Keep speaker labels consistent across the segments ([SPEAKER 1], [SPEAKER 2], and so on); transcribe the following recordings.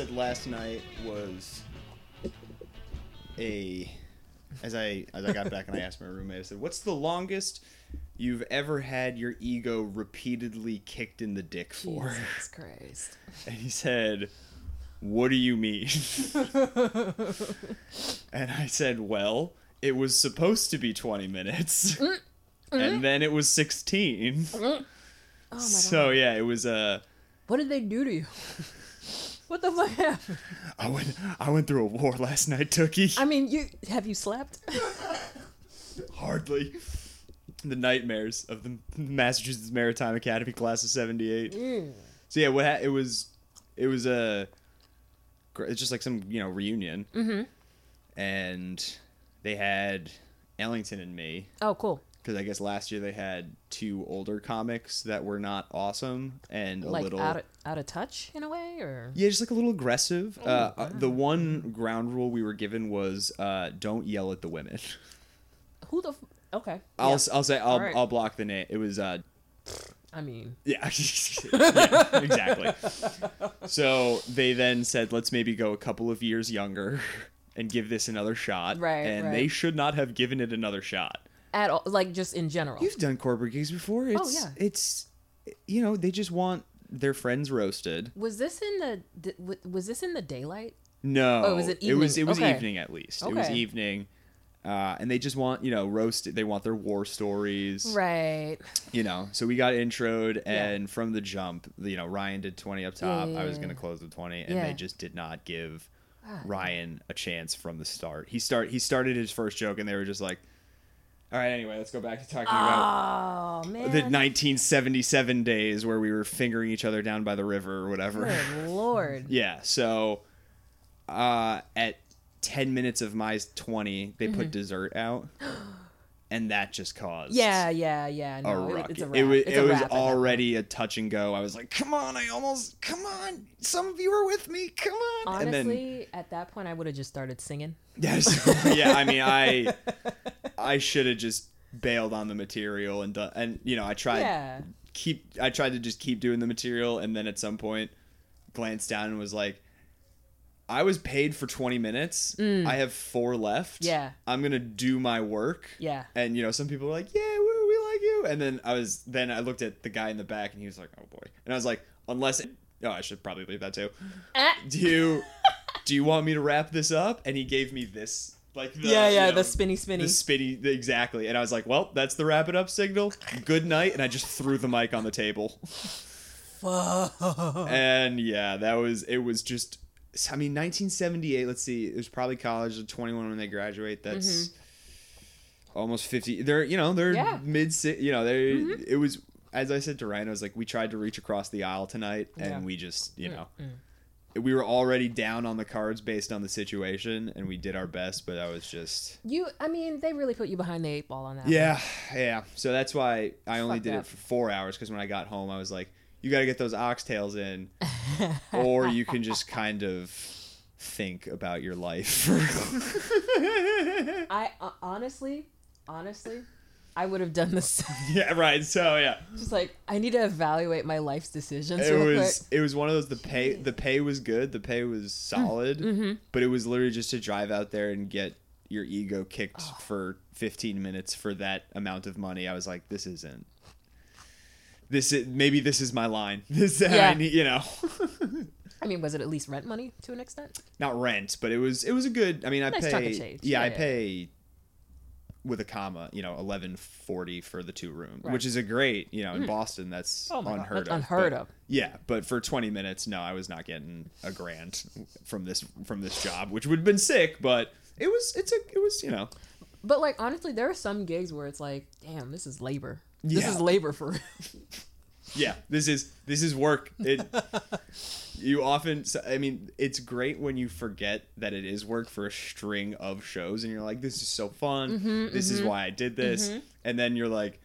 [SPEAKER 1] said last night, was a as I as I got back and I asked my roommate, I said, "What's the longest you've ever had your ego repeatedly kicked in the dick for?"
[SPEAKER 2] Jesus Christ.
[SPEAKER 1] And he said, "What do you mean?" and I said, "Well, it was supposed to be 20 minutes." And then it was 16.
[SPEAKER 2] Oh my
[SPEAKER 1] So yeah, it was uh
[SPEAKER 2] What did they do to you? what the fuck happened?
[SPEAKER 1] I went I went through a war last night, Tooky.
[SPEAKER 2] I mean, you have you slept?
[SPEAKER 1] Hardly. The nightmares of the Massachusetts Maritime Academy class of 78.
[SPEAKER 2] Mm.
[SPEAKER 1] So yeah, what ha- it was it was a it's just like some, you know, reunion.
[SPEAKER 2] Mm-hmm.
[SPEAKER 1] And they had Ellington and me
[SPEAKER 2] Oh, cool.
[SPEAKER 1] Because I guess last year they had two older comics that were not awesome and a
[SPEAKER 2] like
[SPEAKER 1] little
[SPEAKER 2] out of out of touch in a way, or
[SPEAKER 1] Yeah, just like a little aggressive.
[SPEAKER 2] Oh,
[SPEAKER 1] uh, uh, the one ground rule we were given was uh, don't yell at the women.
[SPEAKER 2] who the? F- okay.
[SPEAKER 1] I'll
[SPEAKER 2] yeah.
[SPEAKER 1] I'll say I'll
[SPEAKER 2] Alright.
[SPEAKER 1] I'll block the name. It was uh
[SPEAKER 2] I mean,
[SPEAKER 1] yeah, yeah exactly. So they then said let's maybe go a couple of years younger and give this another shot.
[SPEAKER 2] Right,
[SPEAKER 1] And
[SPEAKER 2] right.
[SPEAKER 1] they should not have given it another shot.
[SPEAKER 2] At all, like just in general.
[SPEAKER 1] You've done corporate gigs before. It's,
[SPEAKER 2] Oh, yeah.
[SPEAKER 1] It's you know they just want their friends roasted.
[SPEAKER 2] Was this in the? Was this in the daylight?
[SPEAKER 1] No,
[SPEAKER 2] Oh, was it
[SPEAKER 1] It was it was
[SPEAKER 2] Okay.
[SPEAKER 1] evening at least. It was evening, uh, and they just want you know roasted. They want their war stories,
[SPEAKER 2] Right.
[SPEAKER 1] you know. So we got introed,
[SPEAKER 2] Yeah.
[SPEAKER 1] and from the jump, you know, Ryan did twenty up top.
[SPEAKER 2] Yeah,
[SPEAKER 1] I was gonna close with twenty, and
[SPEAKER 2] Yeah.
[SPEAKER 1] they just did not give
[SPEAKER 2] Ah,
[SPEAKER 1] Ryan a chance from the start. He start he started his first joke, and they were just like, "All right, anyway, let's go back to talking about."
[SPEAKER 2] Oh man.
[SPEAKER 1] The 1977 days where we were fingering each other down by the river or whatever.
[SPEAKER 2] Good lord.
[SPEAKER 1] Yeah, so uh, at 10 minutes of my 20, they
[SPEAKER 2] Mm-hmm.
[SPEAKER 1] put dessert out. And that just caused
[SPEAKER 2] Yeah, yeah, yeah.
[SPEAKER 1] a
[SPEAKER 2] it- it's a wrap.
[SPEAKER 1] It was, it
[SPEAKER 2] a
[SPEAKER 1] was
[SPEAKER 2] wrap at that point.
[SPEAKER 1] already a touch and go. I was like, come on, I almost, come on. Some of you are with me. Come on. and then,
[SPEAKER 2] Honestly, at that point, I would have just started singing.
[SPEAKER 1] yes, yeah, I mean, I, I should have just bailed on the material and done, and you know, I tried
[SPEAKER 2] yeah.
[SPEAKER 1] keep I tried to just keep doing the material and then at some point glanced down and was like I was paid for 20 minutes. I have 4 left.
[SPEAKER 2] Mm. Yeah.
[SPEAKER 1] I'm going to do my work.
[SPEAKER 2] Yeah.
[SPEAKER 1] And you know, some people were like, "Yeah, woo, we like you." And then I was then I looked at the guy in the back and he was like, "Oh boy." And I was like, "Unless Oh, I should probably leave that too.
[SPEAKER 2] Ah.
[SPEAKER 1] Do you do you want me to wrap this up?" And he gave me this like the,
[SPEAKER 2] yeah, yeah,
[SPEAKER 1] you know,
[SPEAKER 2] the spinny. spinny.
[SPEAKER 1] the spinny exactly. And i was like well that's the wrap it up signal. Good night. And i just threw the mic on the table. And yeah that was it was just i mean 1978 let's see it was probably college of 21 when they graduate. That's almost 50 they're you know they're
[SPEAKER 2] Yeah.
[SPEAKER 1] mid si- you know they it was as i said to ryan i was like we tried to reach across the aisle tonight and
[SPEAKER 2] Yeah.
[SPEAKER 1] we just you mm, know mm. We were already down on the cards based on the situation and we did our best but i was just
[SPEAKER 2] you, I mean, they really put you behind the eight ball on that. one.
[SPEAKER 1] yeah, yeah. So that's why I only did it for four hours because when I got home, I was like, you got to get those oxtails in, or you can just kind of think about your life.
[SPEAKER 2] I uh, honestly, honestly, I would have done this.
[SPEAKER 1] yeah, right. So yeah,
[SPEAKER 2] Just like I need to evaluate my life's decisions.
[SPEAKER 1] it was
[SPEAKER 2] quick.
[SPEAKER 1] it was one of those. The pay the pay was good. The pay was solid,
[SPEAKER 2] Mm-hmm.
[SPEAKER 1] but it was literally just to drive out there and get your ego kicked for 15 minutes for that amount of money. I was like, this isn't. This is maybe this is my line. This
[SPEAKER 2] Yeah.
[SPEAKER 1] I need, you know.
[SPEAKER 2] I mean, was it at least rent money to an extent?
[SPEAKER 1] not rent, but it was it was a good. I mean, I
[SPEAKER 2] Nice
[SPEAKER 1] pay.
[SPEAKER 2] chunk of change.
[SPEAKER 1] Yeah,
[SPEAKER 2] Yeah,
[SPEAKER 1] I
[SPEAKER 2] yeah.
[SPEAKER 1] pay with a comma. You know, eleven forty for the two room,
[SPEAKER 2] Right. Mm.
[SPEAKER 1] which is a great. You know, in Boston, that's
[SPEAKER 2] Oh God,
[SPEAKER 1] unheard
[SPEAKER 2] that's
[SPEAKER 1] of.
[SPEAKER 2] unheard
[SPEAKER 1] but-
[SPEAKER 2] of.
[SPEAKER 1] Yeah, but for twenty minutes, no, I was not getting a grand from this from this job, which would have been sick. But it was it's a it was you know
[SPEAKER 2] But like honestly, there are some gigs where it's like, damn, this is labor. This
[SPEAKER 1] Yeah.
[SPEAKER 2] is labor for.
[SPEAKER 1] yeah this is this is work. It you often so- i mean it's great when you forget that it is work for a string of shows and you're like this is so fun.
[SPEAKER 2] Mm-hmm,
[SPEAKER 1] this is why i did this. And then you're like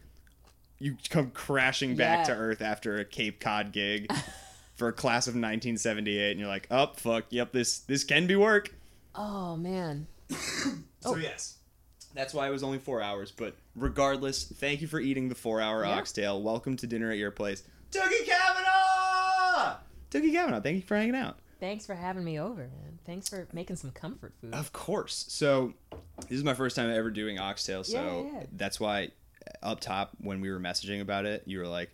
[SPEAKER 1] you come crashing back to earth after a cape cod gig for a class of 1978 and you're like oh fuck. Yep this this can be work.
[SPEAKER 2] Oh man.
[SPEAKER 1] so yes that's why it was only four hours but regardless thank you for eating the four hour
[SPEAKER 2] Yeah.
[SPEAKER 1] oxtail welcome to dinner at your place Tooky Kavanagh Tooky Kavanagh thank you for hanging out
[SPEAKER 2] Thanks for having me over, man. Thanks for making some comfort food.
[SPEAKER 1] Of course. So this is my first time ever doing oxtail, so
[SPEAKER 2] Yeah, yeah, yeah.
[SPEAKER 1] that's why uh, up top when we were messaging about it, you were like,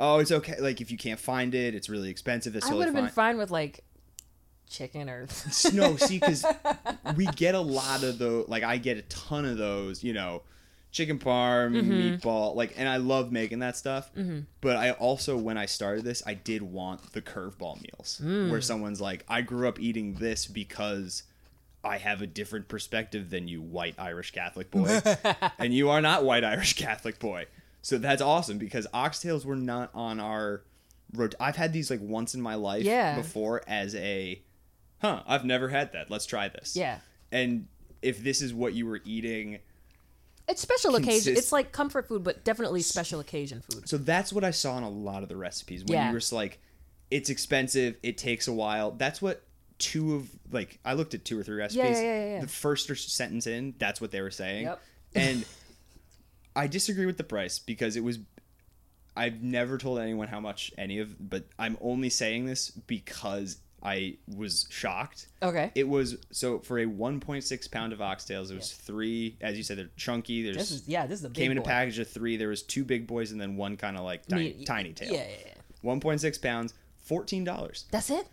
[SPEAKER 1] "Oh, it's okay. Like if you can't find it, it's really expensive. That's
[SPEAKER 2] I
[SPEAKER 1] totally
[SPEAKER 2] would have been fine with like chicken or
[SPEAKER 1] no, see, because we get a lot of the like I get a ton of those, you know, chicken parm,
[SPEAKER 2] Mm-hmm.
[SPEAKER 1] meatball, like, and I love making that stuff. But I also, when I started this, I did want the curveball meals
[SPEAKER 2] Mm.
[SPEAKER 1] where someone's like, I grew up eating this because. I have a different perspective than you, white Irish Catholic boy, and you are not white Irish Catholic boy. So that's awesome because oxtails were not on our. I've had these like once in my life
[SPEAKER 2] Yeah.
[SPEAKER 1] before as a huh, I've never had that. Let's try this.
[SPEAKER 2] yeah.
[SPEAKER 1] And if this is what you were eating,
[SPEAKER 2] It's special occasion. It's like comfort food, but definitely special occasion food.
[SPEAKER 1] so that's what I saw in a lot of the recipes when
[SPEAKER 2] Yeah.
[SPEAKER 1] you were just like, it's expensive, it takes a while. That's what two of like I looked at two or three recipes.
[SPEAKER 2] yeah, yeah, yeah.
[SPEAKER 1] The first sentence in, that's what they were saying.
[SPEAKER 2] Yep.
[SPEAKER 1] and I disagree with the price because it was. I've never told anyone how much any of, but I'm only saying this because I was shocked.
[SPEAKER 2] Okay.
[SPEAKER 1] It was so for a 1.6 pound of oxtails. It was three, as you said, they're chunky. There's
[SPEAKER 2] This is yeah. This is a big
[SPEAKER 1] came in a package of three. There was two big boys and then one kind of like tiny,
[SPEAKER 2] Me-
[SPEAKER 1] tiny tail.
[SPEAKER 2] Yeah, yeah, yeah.
[SPEAKER 1] 1.6 pounds, fourteen dollars.
[SPEAKER 2] That's it.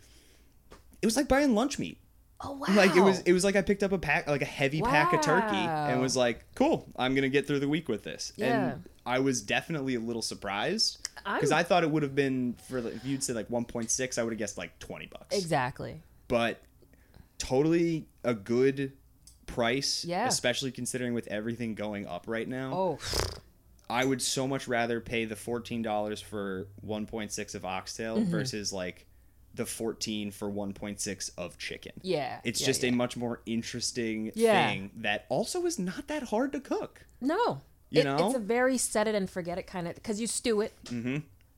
[SPEAKER 1] It was like buying lunch meat.
[SPEAKER 2] Oh wow.
[SPEAKER 1] Like it was, it was like I picked up a pack, like a heavy pack of turkey, and was like, "Cool, I'm gonna get through the week with this."
[SPEAKER 2] Yeah.
[SPEAKER 1] And I was definitely a little surprised because I thought it would have been for if you'd said like 1.6, I would have guessed like 20 bucks.
[SPEAKER 2] exactly.
[SPEAKER 1] but totally a good price
[SPEAKER 2] Yeah.
[SPEAKER 1] especially considering with everything going up right now
[SPEAKER 2] Oh,
[SPEAKER 1] i would so much rather pay the $14 for 1.6 of oxtail
[SPEAKER 2] Mm-hmm.
[SPEAKER 1] versus like the 14 for 1.6 of chicken
[SPEAKER 2] yeah.
[SPEAKER 1] it's
[SPEAKER 2] yeah,
[SPEAKER 1] just
[SPEAKER 2] yeah.
[SPEAKER 1] a much more interesting
[SPEAKER 2] Yeah.
[SPEAKER 1] thing that also is not that hard to cook
[SPEAKER 2] no.
[SPEAKER 1] You
[SPEAKER 2] It-
[SPEAKER 1] know?
[SPEAKER 2] it's a very set it and forget it kind of because you stew it.
[SPEAKER 1] mm-hmm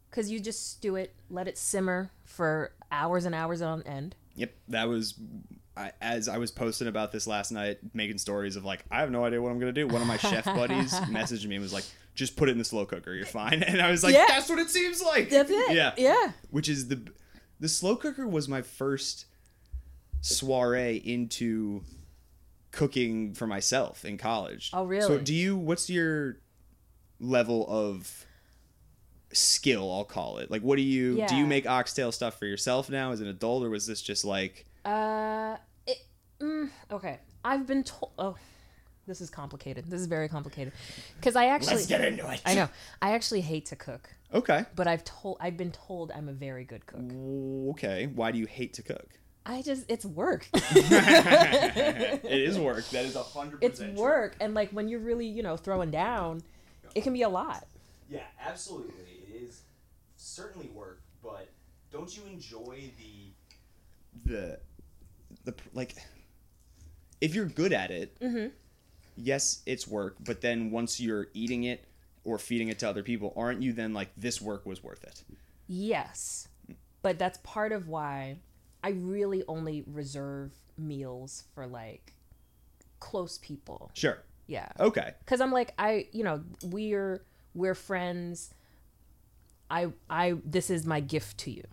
[SPEAKER 2] Because you just stew it, let it simmer for hours and hours on end.
[SPEAKER 1] Yep, that was I, as I was posting about this last night, making stories of like I have no idea what I'm gonna do. One of my chef buddies messaged me and was like, "Just put it in the slow cooker, you're fine." And I was like,
[SPEAKER 2] Yeah.
[SPEAKER 1] "That's what it seems like."
[SPEAKER 2] That's it.
[SPEAKER 1] Yeah,
[SPEAKER 2] Yeah.
[SPEAKER 1] Which is the the slow cooker was my first soiree into cooking for myself in college.
[SPEAKER 2] Oh, really?
[SPEAKER 1] So do you? What's your level of skill? I'll call it. Like, what do you do? You make oxtail stuff for yourself now as an adult, or was this just like?
[SPEAKER 2] Uh, it, mm, okay. I've been told. Oh, this is complicated. This is very complicated. Because I actually.
[SPEAKER 1] let's get into it.
[SPEAKER 2] I know. I actually hate to cook,
[SPEAKER 1] Okay.
[SPEAKER 2] but I've told. I've been told I'm a very good cook.
[SPEAKER 1] Okay. Why do you hate to cook?
[SPEAKER 2] I just. It's work.
[SPEAKER 1] it is work. That is a hundred percent.
[SPEAKER 2] it's work, and like when you're really, you know, throwing down, it can be a lot.
[SPEAKER 1] Yeah, absolutely. It is certainly work, but don't you enjoy the the the like if you're good at it?
[SPEAKER 2] Mhm.
[SPEAKER 1] Yes, it's work, but then once you're eating it or feeding it to other people, aren't you then like this work was worth it?
[SPEAKER 2] Yes, but that's part of why I really only reserve meals for like close people.
[SPEAKER 1] Sure.
[SPEAKER 2] Yeah.
[SPEAKER 1] Okay.
[SPEAKER 2] because I'm like I you know we're we're friends. I I this is my gift to you.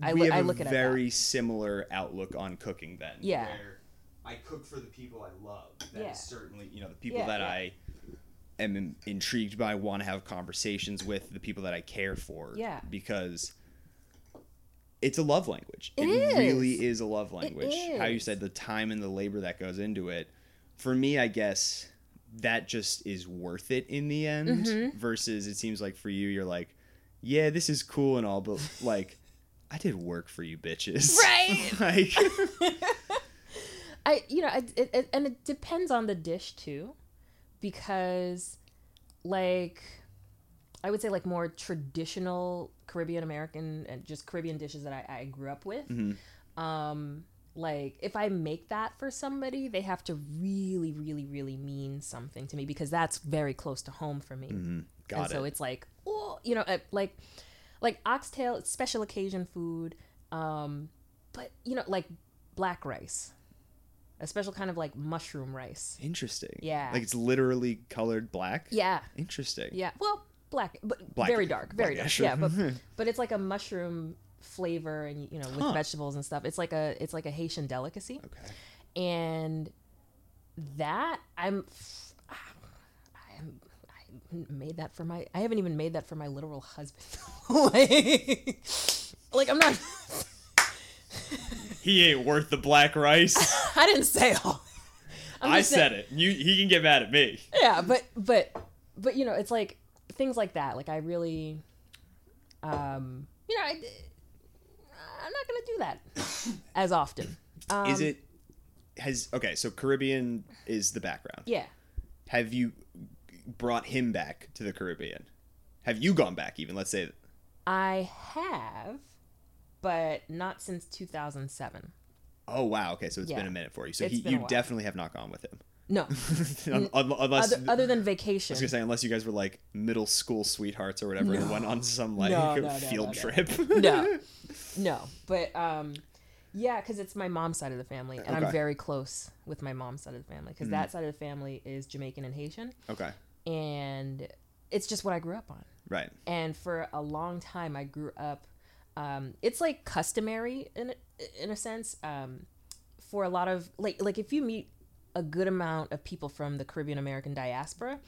[SPEAKER 2] I,
[SPEAKER 1] we have
[SPEAKER 2] I
[SPEAKER 1] a
[SPEAKER 2] look at it
[SPEAKER 1] very similar outlook on cooking then.
[SPEAKER 2] Yeah.
[SPEAKER 1] Where I cook for the people I love. That is
[SPEAKER 2] Yeah.
[SPEAKER 1] certainly, you know, the people
[SPEAKER 2] Yeah,
[SPEAKER 1] that
[SPEAKER 2] yeah.
[SPEAKER 1] I am intrigued by, want to have conversations with, the people that I care for.
[SPEAKER 2] Yeah.
[SPEAKER 1] Because it's a love language.
[SPEAKER 2] It
[SPEAKER 1] really
[SPEAKER 2] is.
[SPEAKER 1] a love language. How you said the time and the labor that goes into it. For me, I guess that just is worth it in the end
[SPEAKER 2] Mm-hmm.
[SPEAKER 1] versus it seems like for you you're like yeah this is cool and all but like i did work for you bitches
[SPEAKER 2] Right.
[SPEAKER 1] like
[SPEAKER 2] I you know it, it- and it depends on the dish too, because like I would say like more traditional Caribbean American and just Caribbean dishes that I, I grew up with.
[SPEAKER 1] Mm-hmm.
[SPEAKER 2] Um, like if I make that for somebody, they have to really, really, really mean something to me because that's very close to home for me.
[SPEAKER 1] Mm-hmm. got
[SPEAKER 2] and so it's like, oh, you know, uh, like like oxtail, it's special occasion food. Um, but you know, like black rice, a special kind of like mushroom rice.
[SPEAKER 1] interesting
[SPEAKER 2] Yeah.
[SPEAKER 1] like it's literally colored black
[SPEAKER 2] Yeah,
[SPEAKER 1] interesting
[SPEAKER 2] yeah. Well, black, but
[SPEAKER 1] Black-
[SPEAKER 2] very dark, very dark. Yeah, but mm-hmm. but it's like a mushroom flavor and you know with
[SPEAKER 1] Huh.
[SPEAKER 2] vegetables and stuff. It's like a it's like a Haitian delicacy,
[SPEAKER 1] Okay.
[SPEAKER 2] and that I'm I am I made that for my I haven't even made that for my literal husband. like, like I'm not.
[SPEAKER 1] He ain't worth the black rice.
[SPEAKER 2] I didn't say all. I'm
[SPEAKER 1] I
[SPEAKER 2] just saying-
[SPEAKER 1] said it. You he can get mad at me.
[SPEAKER 2] yeah but but but you know it's like things like that like i really um you know I, i'm not gonna do that as often um,
[SPEAKER 1] Is it has okay, so Caribbean is the background.
[SPEAKER 2] yeah
[SPEAKER 1] Have you brought him back to the Caribbean? Have you gone back even? Let's say
[SPEAKER 2] i have but not since 2007
[SPEAKER 1] Oh wow, okay, so it's
[SPEAKER 2] Yeah.
[SPEAKER 1] been a minute for you. So he, you definitely have not gone with him.
[SPEAKER 2] No
[SPEAKER 1] Un- un- unless
[SPEAKER 2] other, other than vacation.
[SPEAKER 1] I was gonna say unless you guys were like middle school sweethearts or whatever and went on some like
[SPEAKER 2] No, no, no,
[SPEAKER 1] field
[SPEAKER 2] no, no.
[SPEAKER 1] trip.
[SPEAKER 2] no no but um yeah because it's my mom's side of the family and i'm very close with my mom's side of the family because that side of the family is jamaican and haitian
[SPEAKER 1] okay.
[SPEAKER 2] and it's just what i grew up on
[SPEAKER 1] Right.
[SPEAKER 2] and for a long time i grew up um, it's like customary in a, in a sense um, for a lot of like like if you meet a good amount of people from the caribbean american diaspora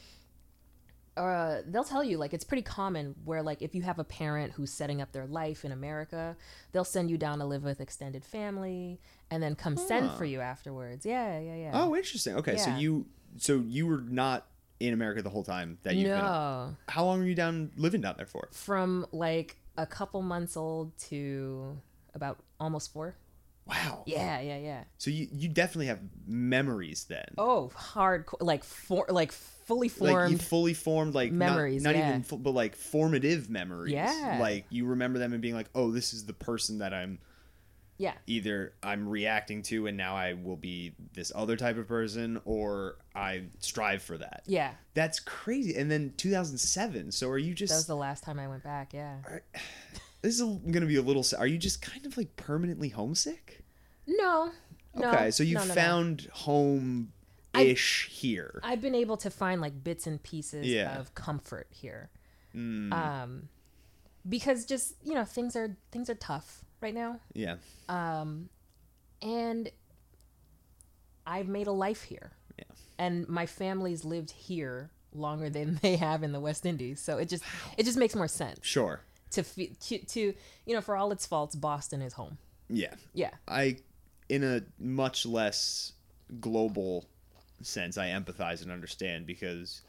[SPEAKER 2] uh, they'll tell you like it's pretty common where like if you have a parent who's setting up their life in america they'll send you down to live with extended family and then come send for you afterwards yeah yeah yeah
[SPEAKER 1] Oh, interesting. Okay, so you so you were not in America the whole time that you've been.
[SPEAKER 2] no
[SPEAKER 1] How long were you down living down there for?
[SPEAKER 2] from like a couple months old to about almost four
[SPEAKER 1] Wow.
[SPEAKER 2] Yeah, yeah, yeah.
[SPEAKER 1] So you you definitely have memories then.
[SPEAKER 2] Oh, hardcore, like for, like fully formed.
[SPEAKER 1] like fully formed like
[SPEAKER 2] memories,
[SPEAKER 1] not,
[SPEAKER 2] yeah.
[SPEAKER 1] even but like formative memories
[SPEAKER 2] Yeah.
[SPEAKER 1] like you remember them and being like oh this is the person that i'm
[SPEAKER 2] yeah,
[SPEAKER 1] either i'm reacting to and now i will be this other type of person or i strive for that
[SPEAKER 2] yeah.
[SPEAKER 1] that's crazy and then 2007 so are you just
[SPEAKER 2] That was the last time I went back. Yeah.
[SPEAKER 1] this is gonna be a little are you just kind of like permanently homesick
[SPEAKER 2] No. No.
[SPEAKER 1] okay so you
[SPEAKER 2] no, no, no.
[SPEAKER 1] found home ish here
[SPEAKER 2] I've been able to find like bits and pieces
[SPEAKER 1] Yeah.
[SPEAKER 2] of comfort here.
[SPEAKER 1] Mm,
[SPEAKER 2] Um, because just you know things are things are tough right now.
[SPEAKER 1] yeah
[SPEAKER 2] Um, and I've made a life here.
[SPEAKER 1] Yeah.
[SPEAKER 2] And my family's lived here longer than they have in the West Indies, so it just it just makes more sense
[SPEAKER 1] sure
[SPEAKER 2] to to, to you know for all its faults, Boston is home.
[SPEAKER 1] yeah
[SPEAKER 2] Yeah.
[SPEAKER 1] I, in a much less global sense, I empathize and understand because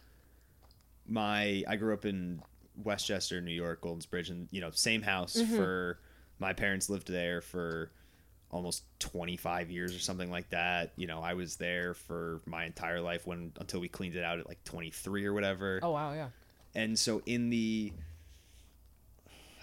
[SPEAKER 1] my I grew up in Westchester, New York, Goldens Bridge, and you know, same house mm-hmm. for my parents lived there for almost 25 years or something like that. You know, I was there for my entire life when until we cleaned it out at like 23 or whatever.
[SPEAKER 2] Oh wow, yeah.
[SPEAKER 1] And so in the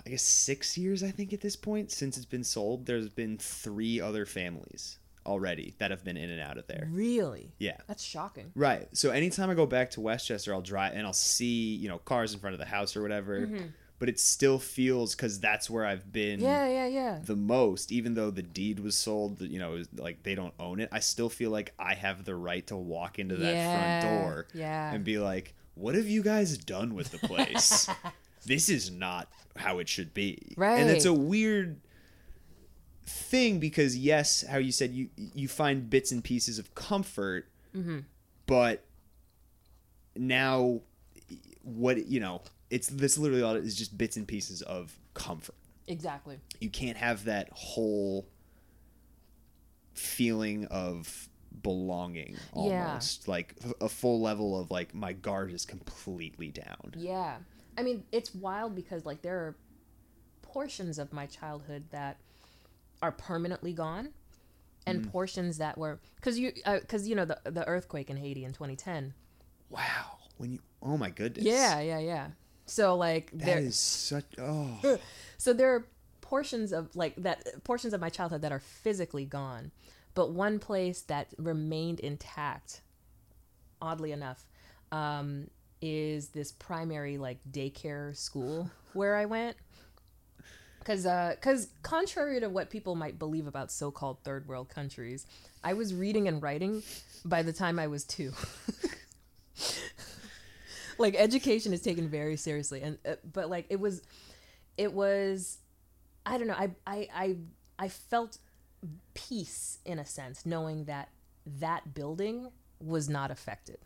[SPEAKER 1] I guess 6 years I think at this point since it's been sold, there's been 3 other families already that have been in and out of there.
[SPEAKER 2] Really?
[SPEAKER 1] Yeah.
[SPEAKER 2] That's shocking.
[SPEAKER 1] Right. So anytime I go back to Westchester, I'll drive and I'll see, you know, cars in front of the house or whatever. Mm-hmm. But it still feels cuz that's where I've been
[SPEAKER 2] Yeah, yeah, yeah.
[SPEAKER 1] the most even though the deed was sold, you know, was like they don't own it. I still feel like I have the right to walk into that
[SPEAKER 2] Yeah,
[SPEAKER 1] front door
[SPEAKER 2] yeah.
[SPEAKER 1] and be like, "What have you guys done with the place? this is not how it should be." Right. And it's a weird thing because yes, how you said you you find bits and pieces of comfort,
[SPEAKER 2] Mm-hmm.
[SPEAKER 1] but now what you know, it's this literally all is just bits and pieces of comfort.
[SPEAKER 2] Exactly.
[SPEAKER 1] You can't have that whole feeling of belonging
[SPEAKER 2] Yeah.
[SPEAKER 1] almost like a full level of like my guard is completely down
[SPEAKER 2] Yeah. I mean, it's wild because like there are portions of my childhood that are permanently gone and
[SPEAKER 1] Mm.
[SPEAKER 2] portions that were cuz you uh, cuz you know the the earthquake in Haiti in 2010.
[SPEAKER 1] wow when you oh my goodness
[SPEAKER 2] Yeah, yeah, yeah. So like
[SPEAKER 1] that
[SPEAKER 2] there
[SPEAKER 1] is such oh
[SPEAKER 2] so there are portions of like that portions of my childhood that are physically gone but one place that remained intact oddly enough um, is this primary like daycare school where i went because uh, because contrary to what people might believe about so-called third world countries i was reading and writing by the time i was two like education is taken very seriously and uh, but like it was it was I don't know. I I I I felt peace in a sense, knowing that that building was not affected.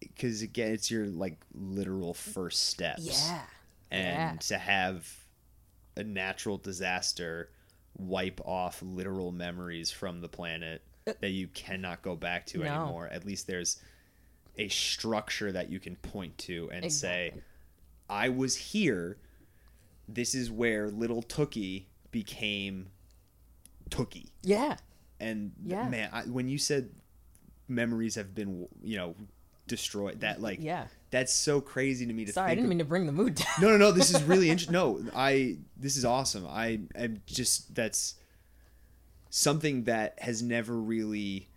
[SPEAKER 1] Because again it's your like literal first steps
[SPEAKER 2] Yeah.
[SPEAKER 1] and
[SPEAKER 2] yeah.
[SPEAKER 1] to have a natural disaster wipe off literal memories from the planet that you cannot go back to
[SPEAKER 2] Uh, No.
[SPEAKER 1] anymore at least there's a structure that you can point to and say i was here this is where little tooky became tooky
[SPEAKER 2] Yeah.
[SPEAKER 1] and
[SPEAKER 2] Yeah.
[SPEAKER 1] man I, when you said memories have been you know destroyed that like
[SPEAKER 2] Yeah.
[SPEAKER 1] that's so crazy to me to
[SPEAKER 2] Sorry, I didn't
[SPEAKER 1] of-
[SPEAKER 2] mean to bring the mood down.
[SPEAKER 1] no no no this is really interesting no i this is awesome i am just that's something that has never really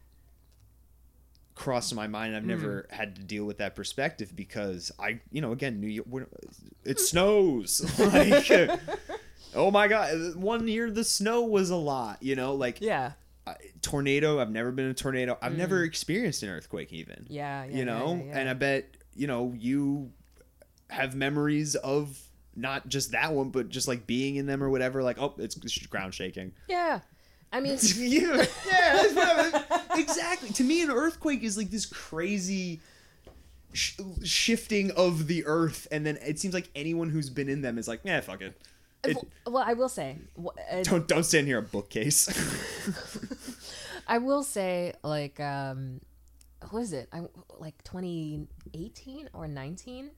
[SPEAKER 1] crossed my mind i've never
[SPEAKER 2] Hmm.
[SPEAKER 1] had to deal with that perspective because i you know again new york it snows like oh my god one year the snow was a lot you know like
[SPEAKER 2] Yeah.
[SPEAKER 1] I- tornado i've never been in a tornado i've never experienced an earthquake even.
[SPEAKER 2] Yeah. yeah
[SPEAKER 1] you know
[SPEAKER 2] yeah, yeah.
[SPEAKER 1] and i bet you know you have memories of not just that one but just like being in them or whatever like oh it's just ground shaking
[SPEAKER 2] yeah. I mean,
[SPEAKER 1] yeah yeah that's what I- exactly to me an earthquake is like this crazy sh- shifting of the earth and then it seems like anyone who's been in them is like yeah fuck it, it
[SPEAKER 2] well, I will say, uh,
[SPEAKER 1] don't don't stand here a bookcase
[SPEAKER 2] I will say, like, um, what is it? I like 2018 or 19.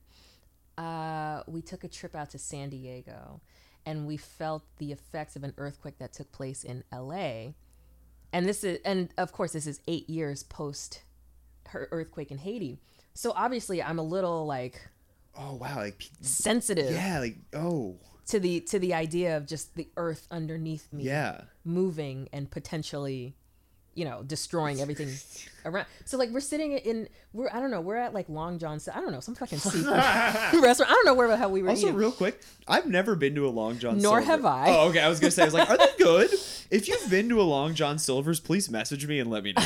[SPEAKER 2] Uh, we took a trip out to San Diego, and we felt the effects of an earthquake that took place in LA. And this is, and of course, this is eight years post her earthquake in Haiti. So obviously, I'm a little like
[SPEAKER 1] oh wow like
[SPEAKER 2] sensitive
[SPEAKER 1] yeah like oh
[SPEAKER 2] to the to the idea of just the earth underneath me
[SPEAKER 1] yeah
[SPEAKER 2] moving and potentially you know destroying everything around so like we're sitting in we're i don't know we're at like long john i don't know some fucking seafood restaurant i don't know where the hell we were
[SPEAKER 1] Also,
[SPEAKER 2] eating.
[SPEAKER 1] real quick, I've never been to a Long John.
[SPEAKER 2] Nor
[SPEAKER 1] Silver.
[SPEAKER 2] have I.
[SPEAKER 1] Oh, okay. I was gonna say, I was like, are they good? If you've been to a Long John Silver's, please message me and let me know.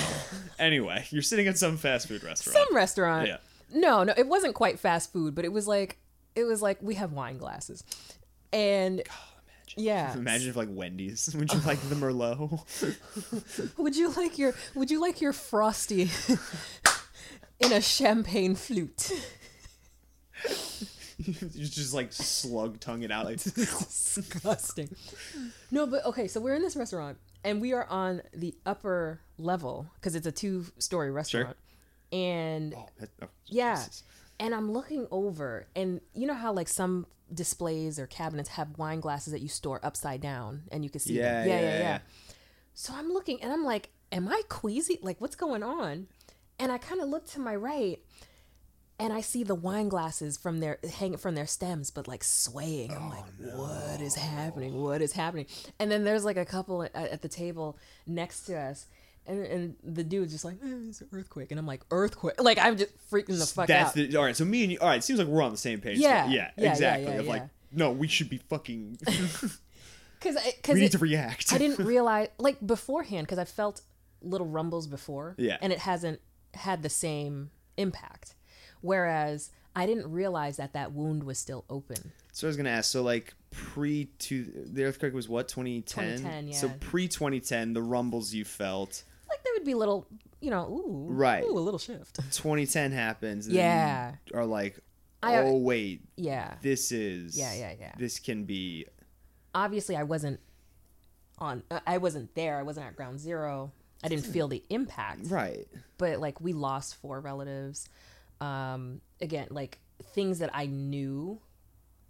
[SPEAKER 1] anyway, you're sitting at some fast food restaurant.
[SPEAKER 2] some restaurant
[SPEAKER 1] Yeah.
[SPEAKER 2] no no it wasn't quite fast food but it was like it was like we have wine glasses and yeah
[SPEAKER 1] Imagine if like Wendy's. Would you like the Merlot?
[SPEAKER 2] would you like your would you like your frosty in a champagne flute
[SPEAKER 1] you just like slug tongue it out like.
[SPEAKER 2] disgusting. No, but okay, so we're in this restaurant and we are on the upper level because it's a two story restaurant. Sure. And
[SPEAKER 1] Oh, that- oh,
[SPEAKER 2] yeah,
[SPEAKER 1] Jesus.
[SPEAKER 2] and I'm looking over, and you know how like some displays or cabinets have wine glasses that you store upside down and you can see
[SPEAKER 1] Yeah,
[SPEAKER 2] them. Yeah,
[SPEAKER 1] yeah,
[SPEAKER 2] yeah, yeah. So I'm looking and I'm like, am I queasy? Like, what's going on? And I kind of look to my right and I see the wine glasses from their hanging from their stems, but like swaying. I'm like, oh, what is happening? What is happening? And then there's like a couple at, at the table next to us. And, and the dude's just like, eh, it's an earthquake. And I'm like, earthquake? Like, I'm just freaking the fuck
[SPEAKER 1] That's
[SPEAKER 2] out.
[SPEAKER 1] the all right. So me and you. All right. It seems like we're on the same page.
[SPEAKER 2] Yeah,
[SPEAKER 1] Yeah.
[SPEAKER 2] yeah, yeah,
[SPEAKER 1] exactly.
[SPEAKER 2] yeah,
[SPEAKER 1] of like,
[SPEAKER 2] yeah.
[SPEAKER 1] no, we should be fucking.
[SPEAKER 2] Because
[SPEAKER 1] we need
[SPEAKER 2] it,
[SPEAKER 1] to react.
[SPEAKER 2] I didn't realize, like, beforehand, because I felt little rumbles before.
[SPEAKER 1] Yeah.
[SPEAKER 2] And it hasn't had the same impact. Whereas I didn't realize that that wound was still open.
[SPEAKER 1] So I was gonna ask. So like pre to the earthquake was what 2010.
[SPEAKER 2] 2010, yeah.
[SPEAKER 1] So pre 2010, the rumbles you felt.
[SPEAKER 2] Would be a little, you know, ooh,
[SPEAKER 1] Right.
[SPEAKER 2] ooh, a little shift.
[SPEAKER 1] 2010 happens.
[SPEAKER 2] Yeah.
[SPEAKER 1] Are like,
[SPEAKER 2] I-
[SPEAKER 1] oh wait,
[SPEAKER 2] Yeah.
[SPEAKER 1] this is.
[SPEAKER 2] Yeah, yeah, yeah.
[SPEAKER 1] This can be.
[SPEAKER 2] Obviously, I wasn't on, uh, I wasn't there. I wasn't at ground zero. I didn't feel the impact.
[SPEAKER 1] Right.
[SPEAKER 2] but like we lost four relatives um again like things that i knew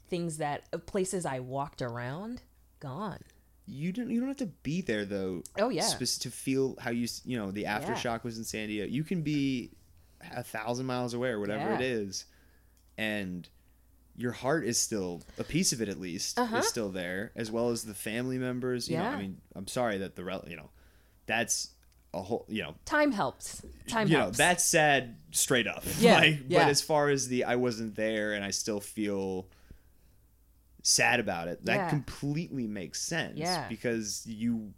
[SPEAKER 2] things that uh, places i walked around gone
[SPEAKER 1] You don't. You don't have to be there though.
[SPEAKER 2] Oh, yeah.
[SPEAKER 1] spec- to feel how you. You know, the aftershock was in San Diego. You can be a thousand miles away or whatever
[SPEAKER 2] Yeah.
[SPEAKER 1] it is, and your heart is still a piece of it at least
[SPEAKER 2] Uh-huh.
[SPEAKER 1] is still there, as well as the family members. You know, I mean, I'm sorry that the rel. You know, that's a whole. You know,
[SPEAKER 2] time helps time
[SPEAKER 1] you know that's sad straight up
[SPEAKER 2] Yeah,
[SPEAKER 1] like,
[SPEAKER 2] yeah.
[SPEAKER 1] but as far as the i wasn't there and i still feel sad about it that
[SPEAKER 2] Yeah.
[SPEAKER 1] completely makes sense
[SPEAKER 2] Yeah.
[SPEAKER 1] because you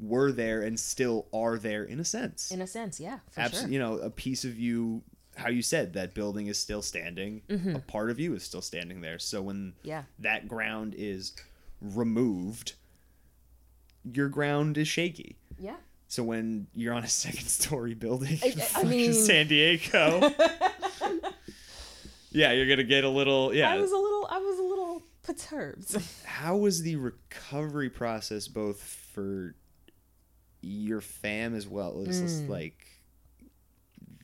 [SPEAKER 1] were there and still are there in a sense
[SPEAKER 2] in a sense yeah for
[SPEAKER 1] Abs-
[SPEAKER 2] sure
[SPEAKER 1] you know a piece of you how you said that building is still standing a part of you is still standing there so when
[SPEAKER 2] Mm-hmm. Yeah.
[SPEAKER 1] that ground is removed, your ground is shaky.
[SPEAKER 2] Yeah.
[SPEAKER 1] So when you're on a second story building
[SPEAKER 2] I-
[SPEAKER 1] in
[SPEAKER 2] I mean-
[SPEAKER 1] San Diego, yeah, you're gonna get a little yeah.
[SPEAKER 2] I was a little I was a little perturbed.
[SPEAKER 1] How was the recovery process both for your fam as well as
[SPEAKER 2] Mm.
[SPEAKER 1] like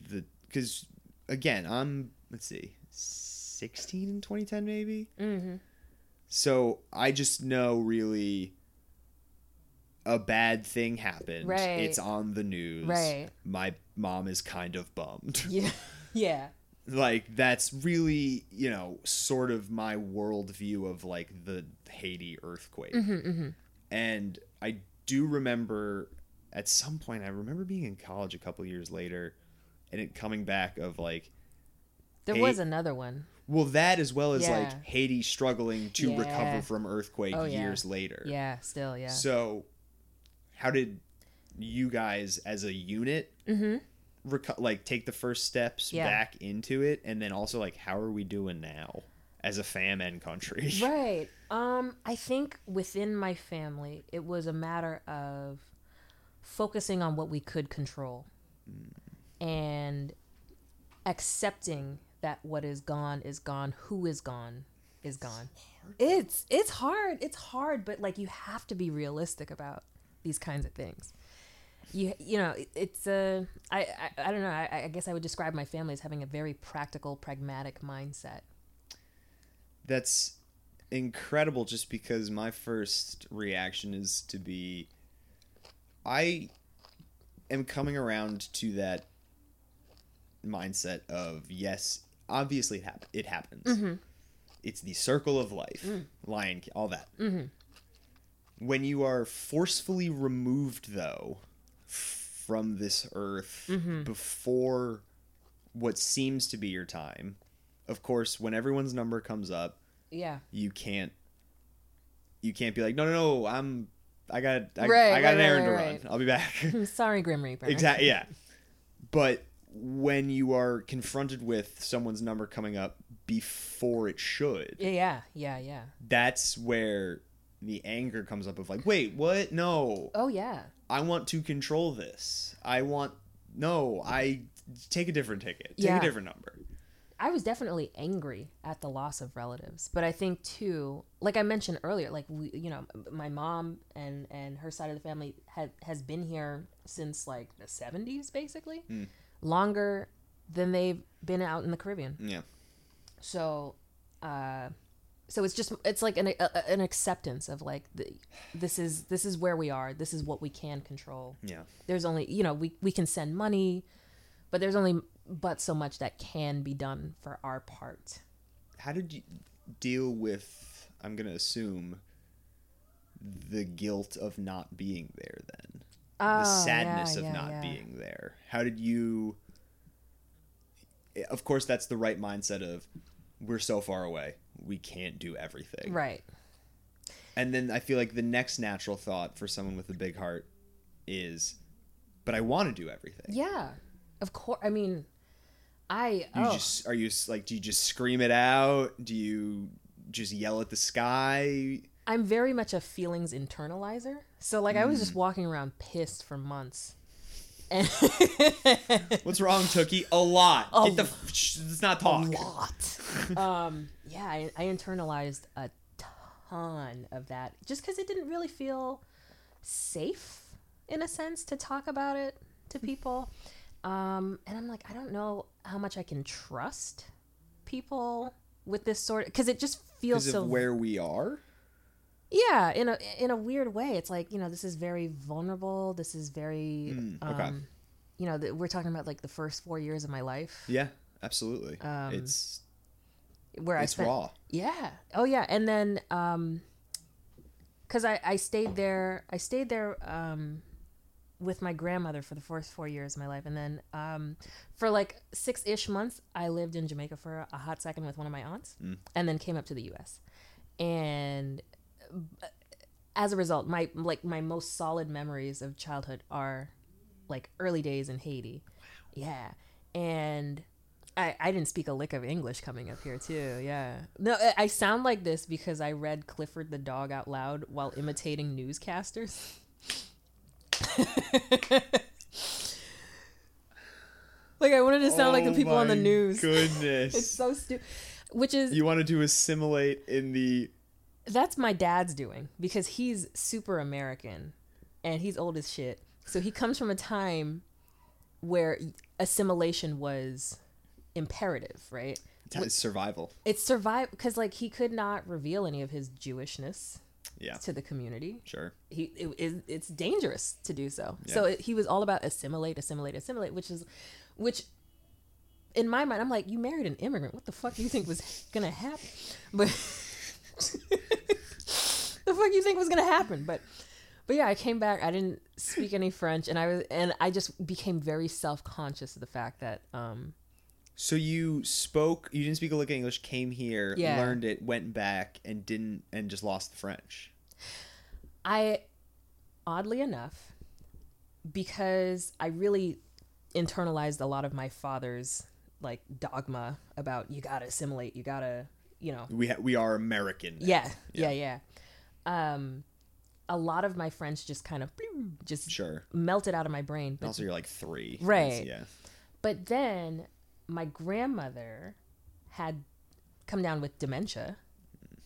[SPEAKER 1] the because again I'm let's see 16 in 2010 maybe
[SPEAKER 2] mm-hmm.
[SPEAKER 1] so I just know really a bad thing happened
[SPEAKER 2] Right.
[SPEAKER 1] it's on the news
[SPEAKER 2] Right.
[SPEAKER 1] my mom is kind of bummed
[SPEAKER 2] Yeah. Yeah.
[SPEAKER 1] Like that's really you know sort of my worldview of like the Haiti earthquake
[SPEAKER 2] Mm-hmm, mm-hmm.
[SPEAKER 1] and I do remember at some point I remember being in college a couple years later and it coming back of like
[SPEAKER 2] There was another one.
[SPEAKER 1] well that as well as
[SPEAKER 2] Yeah.
[SPEAKER 1] like Haiti struggling to
[SPEAKER 2] Yeah.
[SPEAKER 1] recover from earthquake
[SPEAKER 2] Oh, yeah.
[SPEAKER 1] years later.
[SPEAKER 2] Yeah, still, yeah.
[SPEAKER 1] So how did you guys as a unit
[SPEAKER 2] mm-hmm.
[SPEAKER 1] Reco- like take the first steps
[SPEAKER 2] Yeah.
[SPEAKER 1] back into it and then also like how are we doing now as a fam and country?
[SPEAKER 2] Right. Um, I think within my family, it was a matter of focusing on what we could control and accepting that what is gone is gone, who is gone is gone. It's it's hard. It's hard, but like you have to be realistic about these kinds of things. You you know, it, it's a I, I I don't know. I, I guess I would describe my family as having a very practical, pragmatic mindset.
[SPEAKER 1] That's incredible just because my first reaction is to be I am coming around to that mindset of yes, obviously it, hap- it happens. Mm-hmm. It's the circle of life, mm. lion, all that. Mm-hmm. When you are forcefully removed, though, from this earth mm-hmm. before what seems to be your time, of course, when everyone's number comes up,
[SPEAKER 2] Yeah.
[SPEAKER 1] you can't you can't be like no no no i'm i got I,
[SPEAKER 2] Right,
[SPEAKER 1] I got
[SPEAKER 2] right,
[SPEAKER 1] an errand
[SPEAKER 2] right,
[SPEAKER 1] to run i'll be back
[SPEAKER 2] Sorry, Grim Reaper.
[SPEAKER 1] exactly yeah but when you are confronted with someone's number coming up before it should
[SPEAKER 2] Yeah, yeah, yeah, yeah.
[SPEAKER 1] that's where the anger comes up of like wait what no
[SPEAKER 2] Oh yeah.
[SPEAKER 1] i want to control this i want no i take a different ticket take
[SPEAKER 2] Yeah.
[SPEAKER 1] a different number
[SPEAKER 2] I was definitely angry at the loss of relatives, but I think too, like I mentioned earlier, like we, you know, my mom and and her side of the family had has been here since like the seventies, basically,
[SPEAKER 1] Hmm.
[SPEAKER 2] longer than they've been out in the Caribbean.
[SPEAKER 1] yeah
[SPEAKER 2] So, uh, so it's just it's like an a, an acceptance of like the, this is this is where we are. This is what we can control.
[SPEAKER 1] yeah
[SPEAKER 2] there's only you know we, we can send money but there's only but so much that can be done for our part
[SPEAKER 1] how did you deal with i'm gonna assume the guilt of not being there then the
[SPEAKER 2] Oh,
[SPEAKER 1] sadness
[SPEAKER 2] yeah,
[SPEAKER 1] of
[SPEAKER 2] yeah,
[SPEAKER 1] not
[SPEAKER 2] yeah.
[SPEAKER 1] being there how did you eh, of course that's the right mindset of we're so far away we can't do everything.
[SPEAKER 2] Right.
[SPEAKER 1] And then i feel like the next natural thought for someone with a big heart is but i want to do everything.
[SPEAKER 2] Yeah. Of course i mean i
[SPEAKER 1] you
[SPEAKER 2] oh,
[SPEAKER 1] just are you like do you just scream it out? Do you just yell at the sky?
[SPEAKER 2] I'm very much a feelings internalizer. So like i was just walking around pissed for months
[SPEAKER 1] What's wrong, Tooky? A lot.
[SPEAKER 2] A
[SPEAKER 1] Get the. F- let's not talk.
[SPEAKER 2] A lot um yeah I, I internalized a ton of that just because it didn't really feel safe in a sense to talk about it to people um and i'm like i don't know how much i can trust people with this sort of because it just feels so
[SPEAKER 1] of where we are.
[SPEAKER 2] Yeah in a in a weird way it's like you know this is very vulnerable this is very
[SPEAKER 1] Mm, okay.
[SPEAKER 2] um you know we're talking about like the first four years of my life
[SPEAKER 1] Yeah, absolutely.
[SPEAKER 2] Um,
[SPEAKER 1] it's
[SPEAKER 2] where i
[SPEAKER 1] it's
[SPEAKER 2] spent
[SPEAKER 1] raw.
[SPEAKER 2] Yeah. Oh yeah. And then um cuz I I stayed there I stayed there um with my grandmother for the first 4 years of my life and then um for like 6ish months I lived in Jamaica for a hot second with one of my aunts
[SPEAKER 1] Mm.
[SPEAKER 2] and then came up to the US. And as a result, my like my most solid memories of childhood are like early days in Haiti. Yeah. And I, I didn't speak a lick of English coming up here too. Yeah. No, I- sound like this because I read Clifford the dog out loud while imitating newscasters. like I wanted to sound like the
[SPEAKER 1] Oh
[SPEAKER 2] people on the news.
[SPEAKER 1] Goodness.
[SPEAKER 2] It's so stupid. Which is
[SPEAKER 1] you wanted to assimilate in the
[SPEAKER 2] that's my dad's doing because he's super American and he's old as shit. So he comes from a time where assimilation was imperative, right?
[SPEAKER 1] It's survival.
[SPEAKER 2] It's survive because like he could not reveal any of his Jewishness
[SPEAKER 1] Yeah,
[SPEAKER 2] to the community.
[SPEAKER 1] sure.
[SPEAKER 2] He it, it, it's dangerous to do so. So it, he was all about assimilate, assimilate, assimilate, which is which in my mind I'm like you married an immigrant. What the fuck do you think was gonna happen? But the fuck you think was gonna happen? But but yeah, I came back. I didn't speak any French, and I was and I just became very self conscious of the fact that um
[SPEAKER 1] So you spoke, you didn't speak a lick of English, came here,
[SPEAKER 2] Yeah.
[SPEAKER 1] learned it, went back, and didn't, and just lost the French.
[SPEAKER 2] I, oddly enough, because I really internalized a lot of my father's like dogma about you gotta assimilate, you gotta, you know,
[SPEAKER 1] We ha- we are American. now.
[SPEAKER 2] yeah, yeah, yeah. Um, a lot of my French just kind of just
[SPEAKER 1] Sure.
[SPEAKER 2] melted out of my brain. But
[SPEAKER 1] Also, you're like three.
[SPEAKER 2] Right.
[SPEAKER 1] Yeah.
[SPEAKER 2] But then my grandmother had come down with dementia.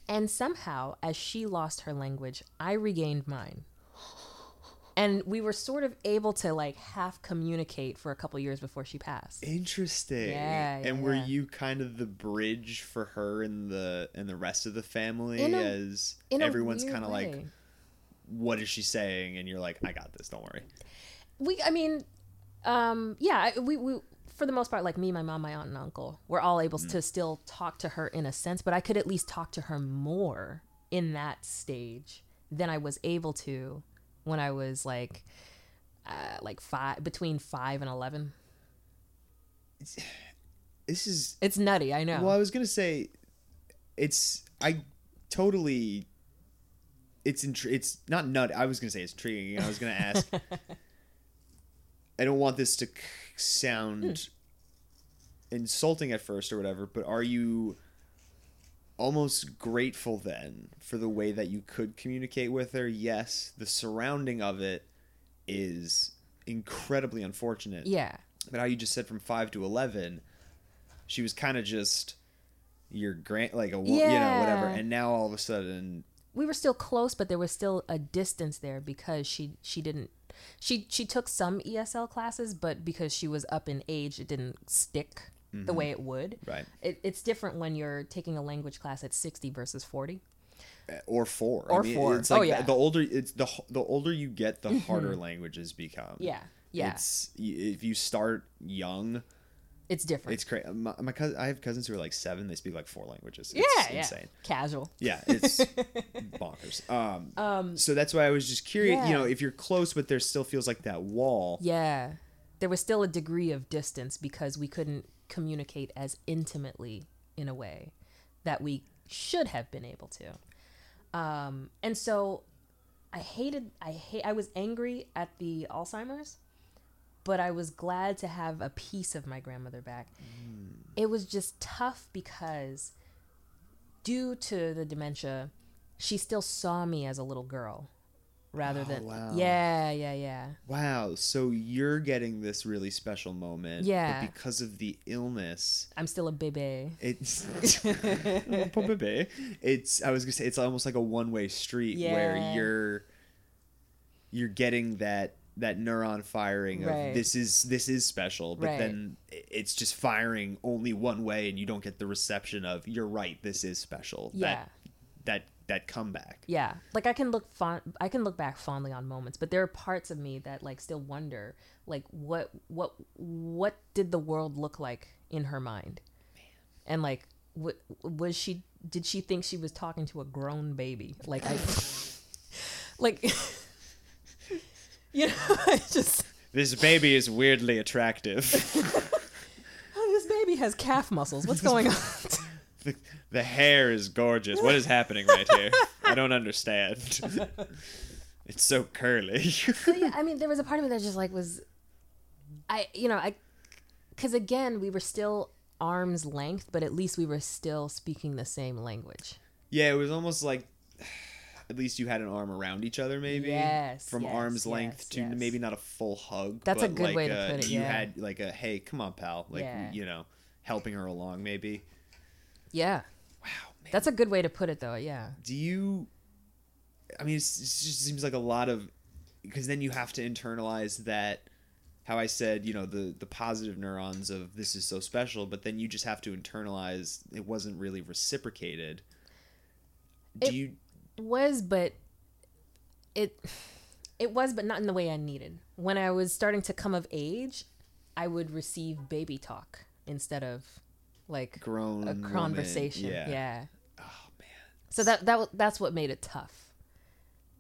[SPEAKER 2] And somehow, as she lost her language, I regained mine. And we were sort of able to like half communicate for a couple years before she passed.
[SPEAKER 1] Interesting.
[SPEAKER 2] Yeah, yeah,
[SPEAKER 1] and were
[SPEAKER 2] yeah.
[SPEAKER 1] you kind of the bridge for her and the and the rest of the family
[SPEAKER 2] In a-
[SPEAKER 1] as
[SPEAKER 2] In
[SPEAKER 1] everyone's kind of like, what is she saying? And you're like, I got this. Don't worry.
[SPEAKER 2] we i mean um yeah we we for the most part like me my mom my aunt and uncle we're all able to still talk to her in a sense but i could at least talk to her more in that stage than i was able to when i was like uh, like five between five and 11
[SPEAKER 1] This is
[SPEAKER 2] it's nutty i know
[SPEAKER 1] Well, I was gonna say, it's I totally. It's intri- It's not nut. I was gonna say it's intriguing. I was gonna ask. I don't want this to k- sound insulting at first or whatever, but are you almost grateful then for the way that you could communicate with her? Yes, the surrounding of it is incredibly unfortunate.
[SPEAKER 2] Yeah.
[SPEAKER 1] But how you just said from five to eleven, she was kind of just your grand, like a wo- you know whatever, and now all of a sudden,
[SPEAKER 2] we were still close but there was still a distance there because she she didn't she she took some ESL classes but because she was up in age it didn't stick the way it would
[SPEAKER 1] right
[SPEAKER 2] it, it's different when you're taking a language class at 60 versus 40
[SPEAKER 1] or four
[SPEAKER 2] Or four.
[SPEAKER 1] It's
[SPEAKER 2] Oh,
[SPEAKER 1] like
[SPEAKER 2] yeah.
[SPEAKER 1] the older it's the the older you get, the harder languages become.
[SPEAKER 2] yeah yeah
[SPEAKER 1] It's if you start young,
[SPEAKER 2] it's different
[SPEAKER 1] it's crazy. My, my cousin, I have cousins who are like seven. They speak like four languages.
[SPEAKER 2] yeah
[SPEAKER 1] It's
[SPEAKER 2] yeah
[SPEAKER 1] insane.
[SPEAKER 2] casual
[SPEAKER 1] Yeah, it's bonkers. Um,
[SPEAKER 2] um
[SPEAKER 1] so that's why I was just curious.
[SPEAKER 2] Yeah.
[SPEAKER 1] You know, if you're close, but there still feels like that wall.
[SPEAKER 2] yeah there was still a degree of distance because we couldn't communicate as intimately in a way that we should have been able to. Um and so i hated i hate i was angry at the alzheimer's but i was glad to have a piece of my grandmother back. It was just tough because due to the dementia she still saw me as a little girl rather
[SPEAKER 1] Oh,
[SPEAKER 2] than
[SPEAKER 1] wow.
[SPEAKER 2] yeah yeah yeah
[SPEAKER 1] Wow, so you're getting this really special moment.
[SPEAKER 2] Yeah.
[SPEAKER 1] But because of the illness,
[SPEAKER 2] i'm still a baby
[SPEAKER 1] it's bebe. It's I was gonna say it's almost like a one way street where you're you're getting that that neuron firing of
[SPEAKER 2] Right.
[SPEAKER 1] this is this is special, but
[SPEAKER 2] Right.
[SPEAKER 1] then it's just firing only one way and you don't get the reception of you're right, this is special.
[SPEAKER 2] Yeah.
[SPEAKER 1] That that that comeback.
[SPEAKER 2] Yeah, like I can look fond, I can look back fondly on moments, but there are parts of me that like still wonder, like what what what did the world look like in her mind, and like what was she? Did she think she was talking to a grown baby? Like I, like, you know, I just
[SPEAKER 1] This baby is weirdly attractive.
[SPEAKER 2] oh, this baby has calf muscles. What's going on?
[SPEAKER 1] The, the hair is gorgeous. What is happening right here? I don't understand. it's so curly.
[SPEAKER 2] So, yeah, I mean, there was a part of me that just like was, I, you know, I, because again, we were still arm's length, but at least we were still speaking the same language.
[SPEAKER 1] Yeah, it was almost like at least you had an arm around each other, maybe.
[SPEAKER 2] Yes,
[SPEAKER 1] From
[SPEAKER 2] yes,
[SPEAKER 1] arm's length to
[SPEAKER 2] yes.
[SPEAKER 1] maybe not a full hug.
[SPEAKER 2] That's a
[SPEAKER 1] but
[SPEAKER 2] good
[SPEAKER 1] like
[SPEAKER 2] way to put it,
[SPEAKER 1] You
[SPEAKER 2] yeah.
[SPEAKER 1] had like a hey, come on, pal. Like
[SPEAKER 2] Yeah.
[SPEAKER 1] you know, helping her along, maybe.
[SPEAKER 2] Yeah.
[SPEAKER 1] Wow, man.
[SPEAKER 2] That's a good way to put it though, yeah.
[SPEAKER 1] do you i mean it's, it just seems like a lot of because then you have to internalize that how i said you know the the positive neurons of this is so special but then you just have to internalize it wasn't really reciprocated do
[SPEAKER 2] It-
[SPEAKER 1] you
[SPEAKER 2] was but it it was but not in the way i needed when i was starting to come of age i would receive baby talk instead of like
[SPEAKER 1] grown
[SPEAKER 2] a
[SPEAKER 1] woman,
[SPEAKER 2] conversation. yeah,
[SPEAKER 1] yeah. Oh man.
[SPEAKER 2] So that that that's what made it tough.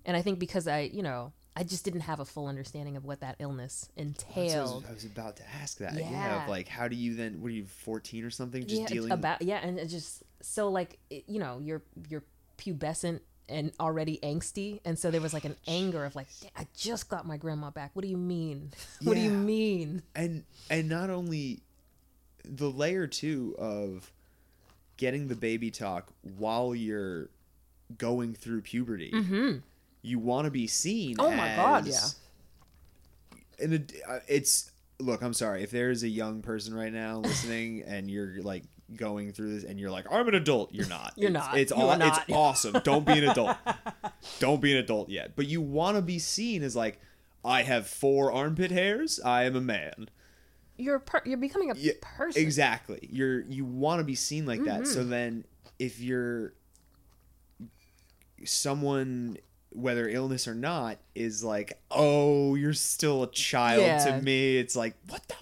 [SPEAKER 2] And i think because i you know i just didn't have a full understanding of what that illness
[SPEAKER 1] what I was,
[SPEAKER 2] entailed.
[SPEAKER 1] I was about to ask that yeah.
[SPEAKER 2] Yeah.
[SPEAKER 1] like how do you then what are you 14 or something just
[SPEAKER 2] yeah,
[SPEAKER 1] dealing
[SPEAKER 2] about yeah and it just so like it, you know you're you're pubescent and already angsty and so there was like an anger of like i just got my grandma back. What do you mean? What do you mean?
[SPEAKER 1] And and not only the layer two of getting the baby talk while you're going through puberty. You want to be seen
[SPEAKER 2] Mm-hmm. Oh my God,
[SPEAKER 1] yeah. and uh, it's look i'm sorry if there is a young person right now listening and you're like going through this and you're like i'm an adult you're not.
[SPEAKER 2] You're
[SPEAKER 1] It's-
[SPEAKER 2] not.
[SPEAKER 1] it's all it's awesome. Don't be an adult. Don't be an adult yet. But you want to be seen as like i have four armpit hairs. I am a man
[SPEAKER 2] you're per- you're becoming a
[SPEAKER 1] Yeah,
[SPEAKER 2] person
[SPEAKER 1] Exactly. You're you want to be seen like that.
[SPEAKER 2] Mm-hmm.
[SPEAKER 1] So then if you're someone whether illness or not is like, "Oh, you're still a child
[SPEAKER 2] Yeah.
[SPEAKER 1] to me." It's like, "What the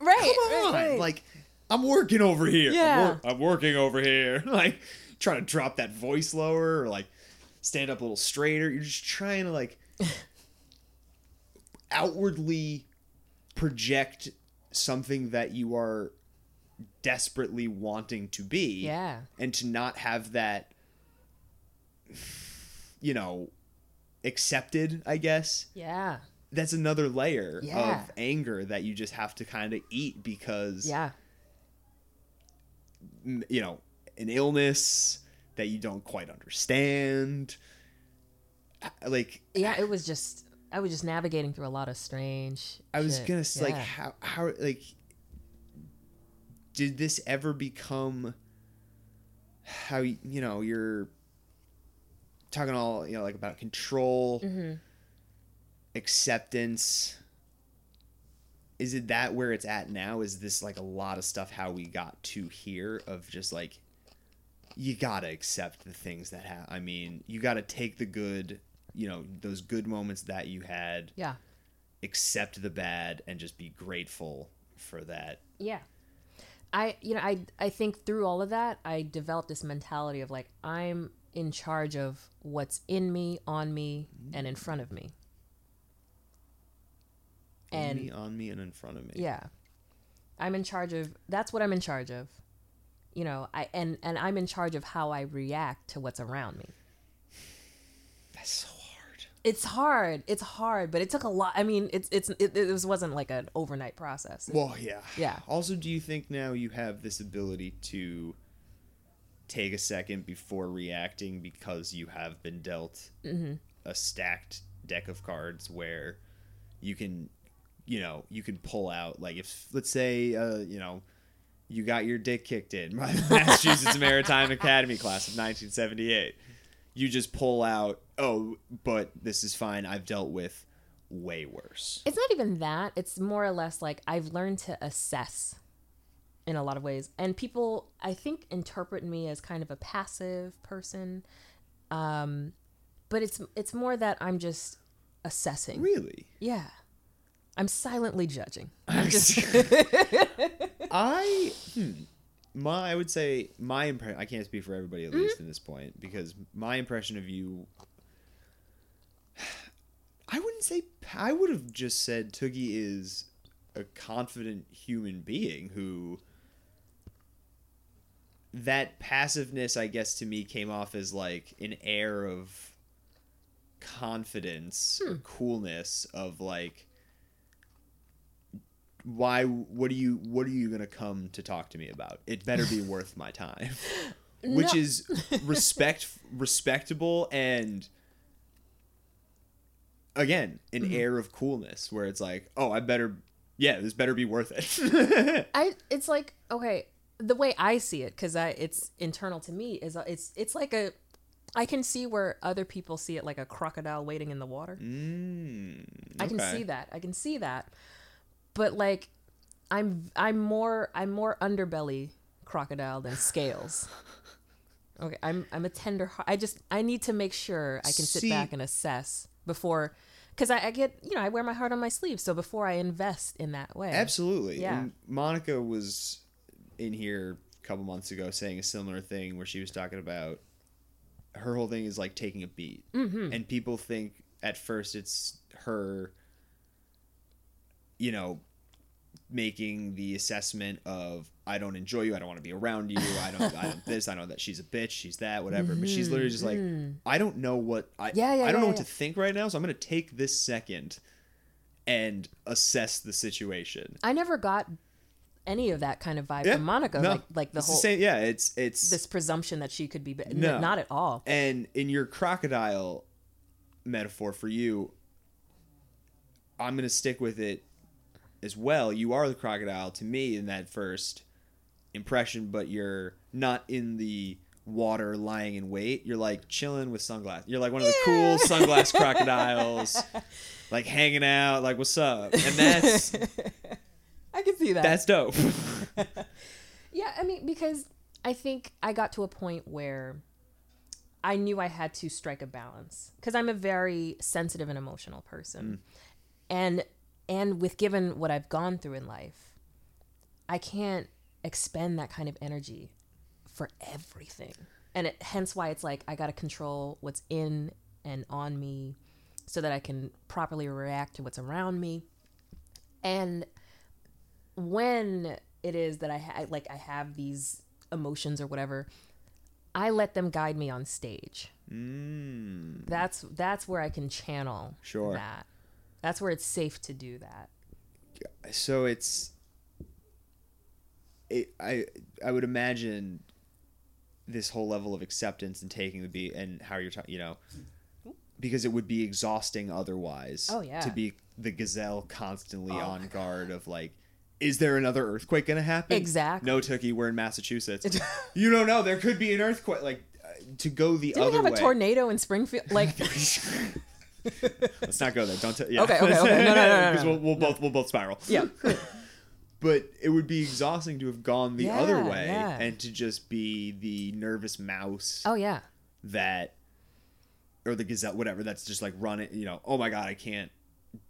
[SPEAKER 2] right,
[SPEAKER 1] Come on."
[SPEAKER 2] right.
[SPEAKER 1] Like I'm working over here. I'm,
[SPEAKER 2] Yeah.
[SPEAKER 1] wor- I'm working over here. Like trying to drop that voice lower or like stand up a little straighter. You're just trying to like outwardly project something that you are desperately wanting to be.
[SPEAKER 2] Yeah.
[SPEAKER 1] And to not have that you know accepted i guess.
[SPEAKER 2] Yeah.
[SPEAKER 1] That's another layer
[SPEAKER 2] Yeah.
[SPEAKER 1] of anger that you just have to kind of eat because
[SPEAKER 2] yeah.
[SPEAKER 1] you know an illness that you don't quite understand. Like
[SPEAKER 2] yeah it was just i was just navigating through a lot of strange
[SPEAKER 1] I was
[SPEAKER 2] shit.
[SPEAKER 1] gonna say, like how how like did this ever become how you know you're talking all you know like about control,
[SPEAKER 2] Mm-hmm.
[SPEAKER 1] acceptance. Is it that where it's at now? Is this like a lot of stuff how we got to here of just like you gotta accept the things that have. I mean, you gotta take the good, you know, those good moments that you had
[SPEAKER 2] yeah
[SPEAKER 1] accept the bad and just be grateful for that.
[SPEAKER 2] Yeah. I you know, I I think through all of that, I developed this mentality of like I'm in charge of what's in me, on me, mm-hmm. and in front of me.
[SPEAKER 1] on
[SPEAKER 2] And
[SPEAKER 1] me, on me, and in front of me.
[SPEAKER 2] yeah. I'm in charge of that's what I'm in charge of. You know, I and and I'm in charge of how I react to what's around me.
[SPEAKER 1] That's so.
[SPEAKER 2] It's hard. It's hard, but it took a lot. I mean, it's it's it, it was wasn't like an overnight process.
[SPEAKER 1] Well, yeah.
[SPEAKER 2] Yeah.
[SPEAKER 1] Also, do you think now you have this ability to take a second before reacting because you have been dealt
[SPEAKER 2] Mm-hmm.
[SPEAKER 1] a stacked deck of cards where you can, you know, you can pull out like if let's say, uh, you know. You got your dick kicked in by the Massachusetts Maritime Academy class of 1978. You just pull out, oh, but this is fine. I've dealt with way worse.
[SPEAKER 2] It's not even that. It's more or less like I've learned to assess in a lot of ways. And people, I think, interpret me as kind of a passive person. Um, but it's it's more that I'm just assessing.
[SPEAKER 1] Really?
[SPEAKER 2] Yeah. I'm silently judging. I'm just
[SPEAKER 1] I hmm, my I would say my impression. I can't speak for everybody at mm-hmm. least in this point because my impression of you. I wouldn't say I would have just said Tooky is a confident human being who. That passiveness, I guess, to me came off as like an air of confidence or hmm. coolness of like why what are you what are you going to come to talk to me about? It better be worth my time. Which
[SPEAKER 2] No.
[SPEAKER 1] is respect respectable and again, an
[SPEAKER 2] Mm-hmm.
[SPEAKER 1] air of coolness where it's like, "Oh, I better yeah, this better be worth it."
[SPEAKER 2] I it's like okay, the way I see it cuz I it's internal to me is uh, it's it's like a I can see where other people see it like a crocodile waiting in the water.
[SPEAKER 1] mm,
[SPEAKER 2] I can see that. I can see that. But like I'm I'm more I'm more underbelly crocodile than scales. Okay, I'm I'm a tender heart. I just I need to make sure I can sit
[SPEAKER 1] See-
[SPEAKER 2] back and assess before cuz I, I get, you know, I wear my heart on my sleeve, so before I invest in that way.
[SPEAKER 1] Absolutely.
[SPEAKER 2] Yeah.
[SPEAKER 1] And Monica was in here a couple months ago saying a similar thing where she was talking about her whole thing is like taking a beat. Mm-hmm. And people think at first it's her, you know, making the assessment of I don't enjoy you, I don't want to be around you, I don't, I don't this, I know that she's a bitch, she's that, whatever. But she's literally just like, I don't know what I,
[SPEAKER 2] Mm-hmm. Yeah, yeah,
[SPEAKER 1] I don't know
[SPEAKER 2] yeah,
[SPEAKER 1] what to think right now, so I'm gonna take this second and assess the situation.
[SPEAKER 2] I never got any of that kind of vibe from Monica,
[SPEAKER 1] no,
[SPEAKER 2] like like the
[SPEAKER 1] it's
[SPEAKER 2] whole
[SPEAKER 1] same. Yeah, it's it's
[SPEAKER 2] this presumption that she could be,
[SPEAKER 1] No.
[SPEAKER 2] not at all.
[SPEAKER 1] and in your crocodile metaphor for you, I'm gonna stick with it as well. You are the crocodile to me in that first impression, but you're not in the water lying in wait. You're like chilling with sunglasses. You're like one of the cool sunglass crocodiles, like hanging out, like what's up? And that's
[SPEAKER 2] I can see that.
[SPEAKER 1] that's dope.
[SPEAKER 2] Yeah, I mean, because I think I got to a point where I knew I had to strike a balance because I'm a very sensitive and emotional person, mm. and and with given what I've gone through in life, I can't expend that kind of energy for everything, and it, hence why it's like I got to control what's in and on me, so that I can properly react to what's around me, and when it is that I ha- like I have these emotions or whatever, I let them guide me on stage.
[SPEAKER 1] mm,
[SPEAKER 2] That's that's where I can channel
[SPEAKER 1] Sure.
[SPEAKER 2] that. That's where it's safe to do that.
[SPEAKER 1] so it's it, I I would imagine this whole level of acceptance and taking the beat and how you're talking, you know, because it would be exhausting otherwise.
[SPEAKER 2] Oh, yeah.
[SPEAKER 1] To be the gazelle constantly
[SPEAKER 2] Oh,
[SPEAKER 1] on guard of like, is there another earthquake gonna happen?
[SPEAKER 2] Exactly.
[SPEAKER 1] No, Tooky, we're in Massachusetts. you don't know. There could be an earthquake. Like uh, to go the
[SPEAKER 2] Didn't
[SPEAKER 1] other
[SPEAKER 2] we have a tornado in Springfield? Like,
[SPEAKER 1] Let's not go there. Don't. T- yeah.
[SPEAKER 2] Okay, okay, okay. No, no, no, no,
[SPEAKER 1] 'Cause
[SPEAKER 2] no.
[SPEAKER 1] we'll, we'll both we'll both spiral.
[SPEAKER 2] yeah,
[SPEAKER 1] but it would be exhausting to have gone the other way
[SPEAKER 2] yeah.
[SPEAKER 1] and to just be the nervous mouse
[SPEAKER 2] oh yeah,
[SPEAKER 1] that or the gazelle whatever that's just like running you know oh my god i can't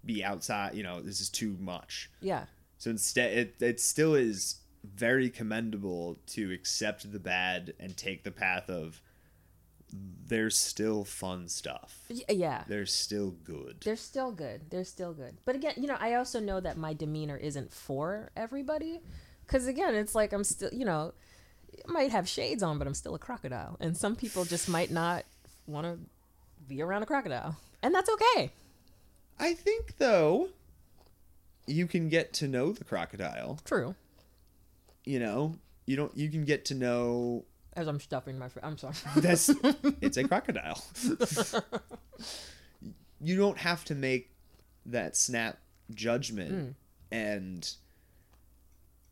[SPEAKER 1] be outside you know this is too much
[SPEAKER 2] yeah,
[SPEAKER 1] so instead it, it still is very commendable to accept the bad and take the path of there's still fun stuff
[SPEAKER 2] Yeah.
[SPEAKER 1] They're still good
[SPEAKER 2] They're still good. They're still good. But again, you know, I also know that my demeanor isn't for everybody. Because again, it's like I'm still, you know, I might have shades on, but I'm still a crocodile. And some people just might not want to be around a crocodile. And that's okay.
[SPEAKER 1] i think though you can get to know the crocodile
[SPEAKER 2] True.
[SPEAKER 1] you know you don't you can get to know
[SPEAKER 2] As I'm stuffing my. Fr- I'm sorry.
[SPEAKER 1] that's it's a crocodile you don't have to make that snap judgment hmm. and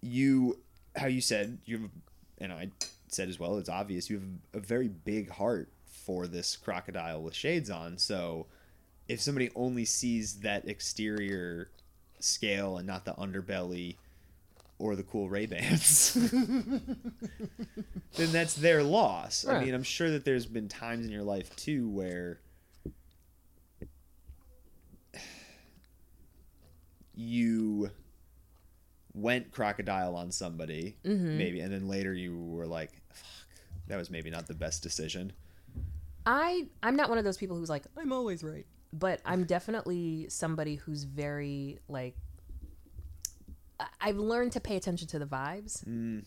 [SPEAKER 1] you how you said you have and i said as well it's obvious you have a very big heart for this crocodile with shades on so if somebody only sees that exterior scale and not the underbelly or the cool Ray Bans, then that's their loss. I mean, I'm sure that there's been times in your life too where you went crocodile on somebody, mm-hmm. maybe, and then later you were like, "Fuck, that was maybe not the best decision."
[SPEAKER 2] I I'm not one of those people who's like I'm always right, but I'm definitely somebody who's very like I- I've learned to pay attention to the vibes.
[SPEAKER 1] Mm.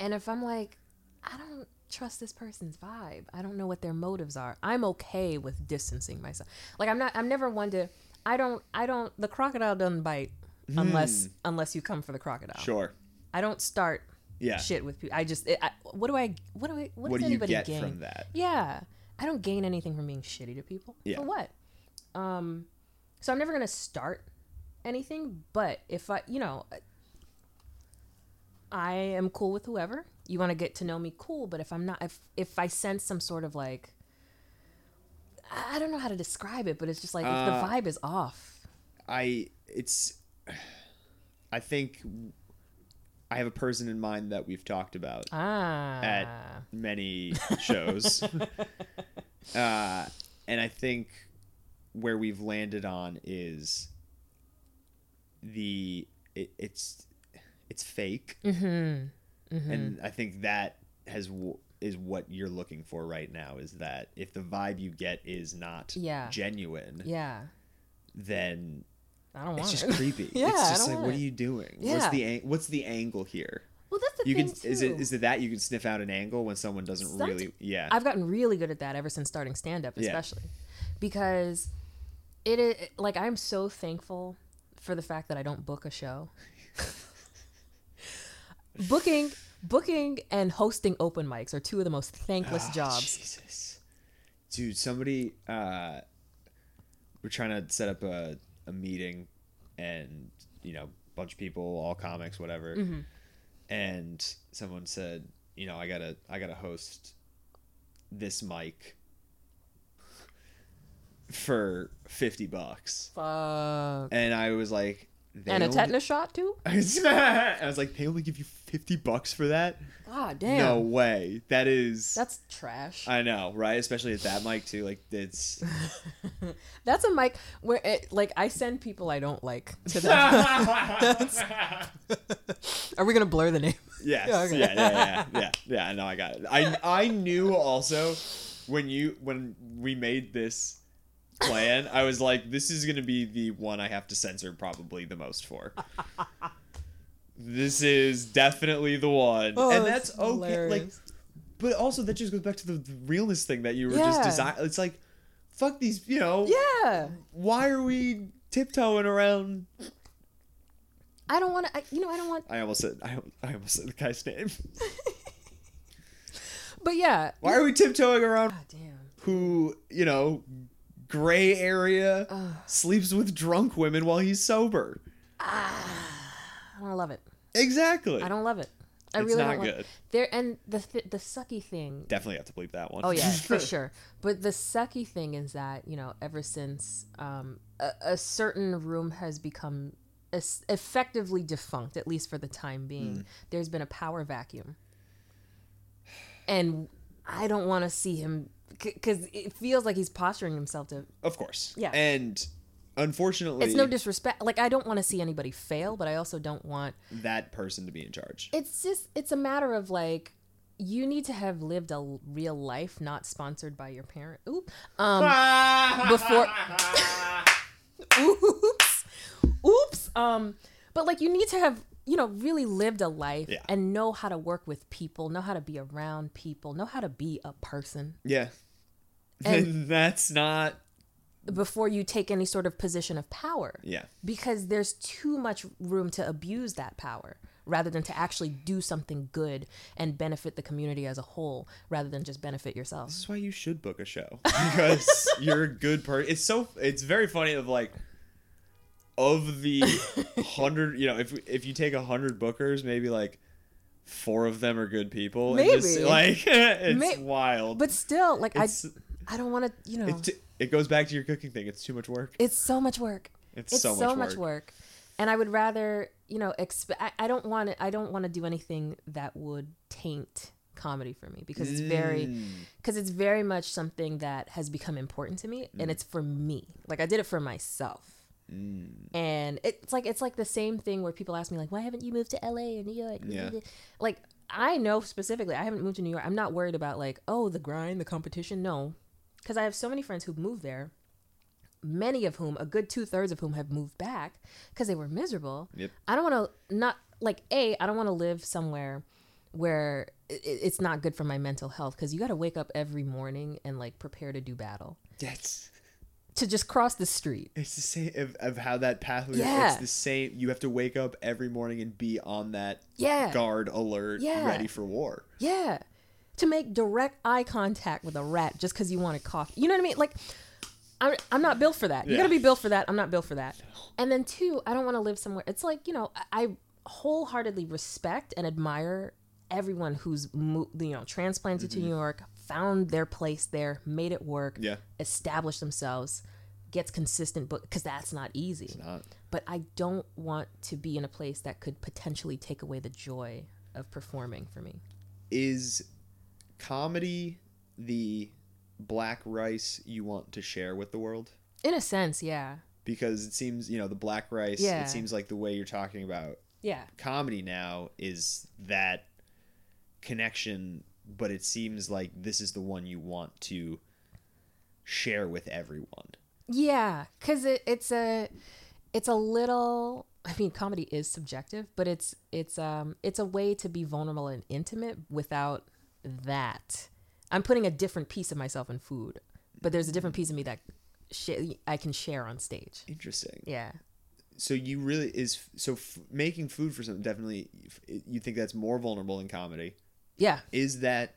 [SPEAKER 2] And if I'm like I don't trust this person's vibe. I don't know what their motives are. I'm okay with distancing myself. Like I'm not I'm never one to I don't I don't the crocodile doesn't bite. unless unless you come for the crocodile.
[SPEAKER 1] Sure.
[SPEAKER 2] I don't start
[SPEAKER 1] Yeah.
[SPEAKER 2] shit with people. I just it, I, what do I what do I what,
[SPEAKER 1] What
[SPEAKER 2] does
[SPEAKER 1] do you
[SPEAKER 2] anybody
[SPEAKER 1] get
[SPEAKER 2] gain?
[SPEAKER 1] from that?
[SPEAKER 2] Yeah, I don't gain anything from being shitty to people.
[SPEAKER 1] Yeah.
[SPEAKER 2] For what? Um, so I'm never gonna start anything. But if I, you know, I am cool with whoever you want to get to know me. Cool. But if I'm not, if if I sense some sort of like, I don't know how to describe it, but it's just like if
[SPEAKER 1] Uh,
[SPEAKER 2] the vibe is off.
[SPEAKER 1] I it's I think I have a person in mind that we've talked about
[SPEAKER 2] Ah.
[SPEAKER 1] at many shows. uh and I think where we've landed on is the it, it's it's fake.
[SPEAKER 2] mm-hmm.
[SPEAKER 1] And I think that has is what you're looking for right now is that if the vibe you get is not
[SPEAKER 2] Yeah.
[SPEAKER 1] genuine,
[SPEAKER 2] Yeah.
[SPEAKER 1] then
[SPEAKER 2] I don't want
[SPEAKER 1] it's
[SPEAKER 2] it.
[SPEAKER 1] just creepy.
[SPEAKER 2] Yeah,
[SPEAKER 1] it's just like, what
[SPEAKER 2] it.
[SPEAKER 1] are you doing?
[SPEAKER 2] Yeah.
[SPEAKER 1] What's the ang- what's the angle here?
[SPEAKER 2] Well, that's the
[SPEAKER 1] You
[SPEAKER 2] thing
[SPEAKER 1] can
[SPEAKER 2] too.
[SPEAKER 1] is it is it that you can sniff out an angle when someone doesn't
[SPEAKER 2] Somet-
[SPEAKER 1] really yeah
[SPEAKER 2] I've gotten really good at that ever since starting stand up,
[SPEAKER 1] Yeah.
[SPEAKER 2] especially because it is like I'm so thankful for the fact that I don't book a show. booking, booking, and hosting open mics are two of the most thankless
[SPEAKER 1] Ah,
[SPEAKER 2] jobs.
[SPEAKER 1] Jesus, dude, somebody uh, we're trying to set up a a meeting, and you know, bunch of people, all comics, whatever,
[SPEAKER 2] Mm-hmm.
[SPEAKER 1] and someone said, you know, I gotta I gotta host this mic for fifty bucks.
[SPEAKER 2] Fuck.
[SPEAKER 1] and I was like, they
[SPEAKER 2] And a
[SPEAKER 1] only-
[SPEAKER 2] tetanus shot too?
[SPEAKER 1] I was, like, they only give you fifty bucks for that?
[SPEAKER 2] God damn.
[SPEAKER 1] No way. That is.
[SPEAKER 2] That's trash.
[SPEAKER 1] I know, right? Especially at that mic too. Like it's.
[SPEAKER 2] That's a mic where it, like I send people I don't like to that. Are we gonna blur the name?
[SPEAKER 1] Yes.
[SPEAKER 2] Yeah, okay.
[SPEAKER 1] Yeah, yeah, yeah, yeah, yeah. I know. I got it. I I knew also when you when we made this plan, I was like, this is gonna be the one I have to censor probably the most for. this is definitely the one,
[SPEAKER 2] Oh,
[SPEAKER 1] and
[SPEAKER 2] that's
[SPEAKER 1] that's okay. Like, but also that just goes back to the, the realness thing that you were just
[SPEAKER 2] Yeah.
[SPEAKER 1] design. It's like, fuck these. You know,
[SPEAKER 2] Yeah.
[SPEAKER 1] why are we tiptoeing around?
[SPEAKER 2] I don't want to. You know, I don't want.
[SPEAKER 1] I almost said I, I almost said the guy's name.
[SPEAKER 2] But yeah.
[SPEAKER 1] Why are we tiptoeing around
[SPEAKER 2] God damn.
[SPEAKER 1] who, you know, gray area sleeps with drunk women while he's sober?
[SPEAKER 2] I don't love it.
[SPEAKER 1] Exactly.
[SPEAKER 2] I don't love it. I
[SPEAKER 1] It's
[SPEAKER 2] really
[SPEAKER 1] not
[SPEAKER 2] don't love
[SPEAKER 1] good.
[SPEAKER 2] There and the th- the sucky thing.
[SPEAKER 1] Definitely have to bleep that one.
[SPEAKER 2] Oh yeah, for sure. But the sucky thing is that you know, ever since um, a, a certain room has become es- effectively defunct, at least for the time being,
[SPEAKER 1] Mm.
[SPEAKER 2] there's been a power vacuum, and I don't want to see him because it feels like he's posturing himself to.
[SPEAKER 1] Of course.
[SPEAKER 2] Yeah.
[SPEAKER 1] And unfortunately,
[SPEAKER 2] It's no disrespect. Like I don't want to see anybody fail, but I also don't want
[SPEAKER 1] that person to be in charge.
[SPEAKER 2] it's just it's a matter of like you need to have lived a real life not sponsored by your parent Oop. um before oops oops um but like you need to have you know really lived a life
[SPEAKER 1] Yeah.
[SPEAKER 2] and know how to work with people know how to be around people know how to be a person
[SPEAKER 1] yeah.
[SPEAKER 2] And-
[SPEAKER 1] that's not.
[SPEAKER 2] before you take any sort of position of power
[SPEAKER 1] Yeah.
[SPEAKER 2] because there's too much room to abuse that power rather than to actually do something good and benefit the community as a whole rather than just benefit yourself.
[SPEAKER 1] This is why you should book a show because you're a good person. It's so it's very funny of like of the hundred, you know, if if you take a hundred bookers, maybe like four of them are good people. and just,
[SPEAKER 2] Maybe.
[SPEAKER 1] like it's
[SPEAKER 2] May-
[SPEAKER 1] wild.
[SPEAKER 2] But still, like
[SPEAKER 1] it's
[SPEAKER 2] I I don't want to, you know.
[SPEAKER 1] it, it goes back to your cooking thing. It's too much work.
[SPEAKER 2] It's so much work.
[SPEAKER 1] It's,
[SPEAKER 2] It's
[SPEAKER 1] so,
[SPEAKER 2] so,
[SPEAKER 1] much,
[SPEAKER 2] much
[SPEAKER 1] work.
[SPEAKER 2] work. And I would rather, you know, exp- I, I don't want to I don't want to do anything that would taint comedy for me because it's very
[SPEAKER 1] Mm.
[SPEAKER 2] because it's very much something that has become important to me and it's for me. Like I did it for myself.
[SPEAKER 1] Mm.
[SPEAKER 2] And it's like it's like the same thing where people ask me like, "Why haven't you moved to LA or New York?"
[SPEAKER 1] Yeah.
[SPEAKER 2] Like I know specifically, I haven't moved to New York. I'm not worried about like, oh, the grind, the competition. No, because I have so many friends who've moved there. Many of whom, a good two thirds of whom, have moved back because they were miserable.
[SPEAKER 1] Yep.
[SPEAKER 2] I don't want to not like a. I don't want to live somewhere where it's not good for my mental health because you got to wake up every morning and like prepare to do battle.
[SPEAKER 1] That's
[SPEAKER 2] to just cross the street.
[SPEAKER 1] It's the same of, of how that pathway.
[SPEAKER 2] Yeah.
[SPEAKER 1] It's the same. You have to wake up every morning and be on that
[SPEAKER 2] Yeah.
[SPEAKER 1] guard alert,
[SPEAKER 2] Yeah.
[SPEAKER 1] ready for war.
[SPEAKER 2] Yeah. To make direct eye contact with a rat just because you want a coffee. You know what I mean? Like, I'm, I'm not built for that. You
[SPEAKER 1] Yeah.
[SPEAKER 2] gotta be built for that. I'm not built for that. And then, two, I don't want to live somewhere. It's like, you know, I I wholeheartedly respect and admire everyone who's, mo- you know, transplanted to mm-hmm. New York, found their place there, made it work,
[SPEAKER 1] Yeah.
[SPEAKER 2] established themselves, gets consistent, but because that's not easy.
[SPEAKER 1] Not.
[SPEAKER 2] But I don't want to be in a place that could potentially take away the joy of performing for me.
[SPEAKER 1] Is comedy the black rice you want to share with the world?
[SPEAKER 2] In a sense, yeah.
[SPEAKER 1] Because it seems, you know, the black rice,
[SPEAKER 2] Yeah.
[SPEAKER 1] it seems like the way you're talking about
[SPEAKER 2] Yeah.
[SPEAKER 1] comedy now is that connection, but it seems like this is the one you want to share with everyone.
[SPEAKER 2] Yeah, cuz it, it's a it's a little I mean comedy is subjective, but it's it's um it's a way to be vulnerable and intimate without that. I'm putting a different piece of myself in food, but there's a different piece of me that sh- I can share on stage.
[SPEAKER 1] Interesting.
[SPEAKER 2] Yeah.
[SPEAKER 1] So you really is so f- making food for something definitely you think that's more vulnerable in comedy.
[SPEAKER 2] Yeah.
[SPEAKER 1] Is that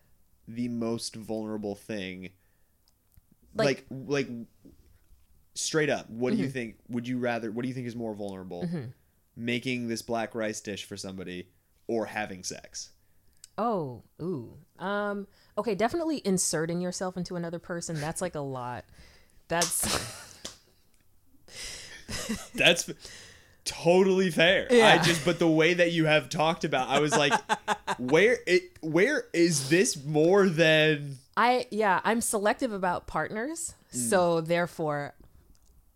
[SPEAKER 1] the most vulnerable thing? Like
[SPEAKER 2] Like-
[SPEAKER 1] like, straight up, what do you mm-hmm. think? Would you rather? What do you think is more vulnerable? Mm-hmm. Making this black rice dish for somebody or having sex?
[SPEAKER 2] Oh, ooh. Um okay, definitely inserting yourself into another person, that's like a lot. That's
[SPEAKER 1] That's totally fair.
[SPEAKER 2] Yeah.
[SPEAKER 1] I just but the way that you have talked about, I was like, where it where is this more than
[SPEAKER 2] I yeah, I'm selective about partners,
[SPEAKER 1] Mm.
[SPEAKER 2] so therefore,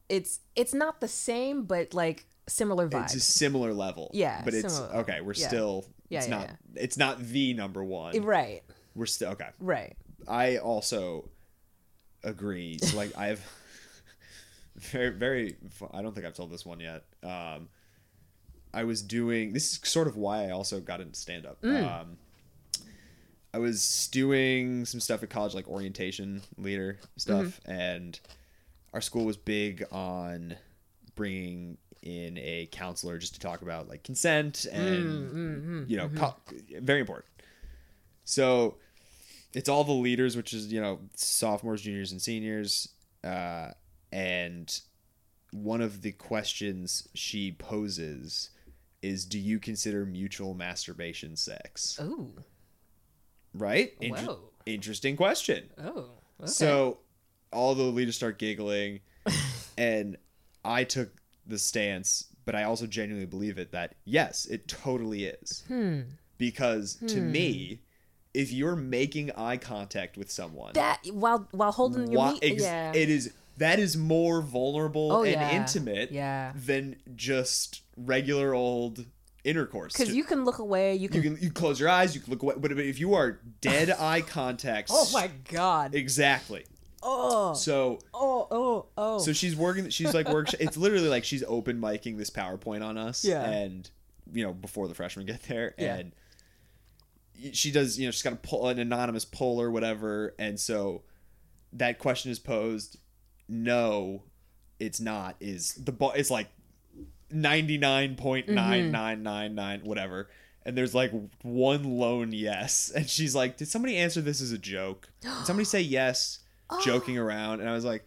[SPEAKER 2] it's it's not the same, but like similar
[SPEAKER 1] it's a similar level.
[SPEAKER 2] Yeah,
[SPEAKER 1] But it's
[SPEAKER 2] similar.
[SPEAKER 1] okay, we're
[SPEAKER 2] Yeah.
[SPEAKER 1] still
[SPEAKER 2] Yeah,
[SPEAKER 1] it's
[SPEAKER 2] yeah,
[SPEAKER 1] not it's not the number one.
[SPEAKER 2] Right,
[SPEAKER 1] We're still okay.
[SPEAKER 2] right.
[SPEAKER 1] I also agree. So like I've very very I don't think I've told this one yet. Um I was doing this is sort of why I also got into stand up. Um I was doing some stuff at college like orientation leader stuff and our school was big on bringing in a counselor just to talk about like consent and mm, mm, mm, you know mm-hmm. co- very important. So it's all the leaders, which is you know sophomores, juniors, and seniors. Uh, and one of the questions she poses is, "Do you consider mutual masturbation sex?"
[SPEAKER 2] Ooh,
[SPEAKER 1] Right? Inter-
[SPEAKER 2] Whoa.
[SPEAKER 1] interesting question.
[SPEAKER 2] oh, okay.
[SPEAKER 1] So all the leaders start giggling, and I took the stance, but I also genuinely believe it that yes, it totally is.
[SPEAKER 2] Hmm.
[SPEAKER 1] Because to me, if you're making eye contact with someone,
[SPEAKER 2] that while while holding your meat,
[SPEAKER 1] ex-
[SPEAKER 2] yeah,
[SPEAKER 1] it is that is more vulnerable
[SPEAKER 2] Oh,
[SPEAKER 1] and
[SPEAKER 2] yeah.
[SPEAKER 1] intimate
[SPEAKER 2] Yeah.
[SPEAKER 1] than just regular old intercourse.
[SPEAKER 2] because you can look away. You
[SPEAKER 1] you
[SPEAKER 2] can.
[SPEAKER 1] can you close your eyes, you can look away, but if you are dead eye contact,
[SPEAKER 2] oh my god.
[SPEAKER 1] exactly.
[SPEAKER 2] Oh.
[SPEAKER 1] So
[SPEAKER 2] Oh. Oh. Oh.
[SPEAKER 1] so she's working. She's like work. It's literally like she's open micing this PowerPoint on us.
[SPEAKER 2] Yeah.
[SPEAKER 1] And you know before the freshmen get there,
[SPEAKER 2] Yeah.
[SPEAKER 1] and she does. You know she's got a pull an anonymous poll or whatever, and so that question is posed. No, it's not. Is the ball? It's like ninety nine point nine nine nine nine whatever. And there's like one lone yes, and she's like, "Did somebody answer this as a joke? Did somebody say yes, joking around?" And I was like,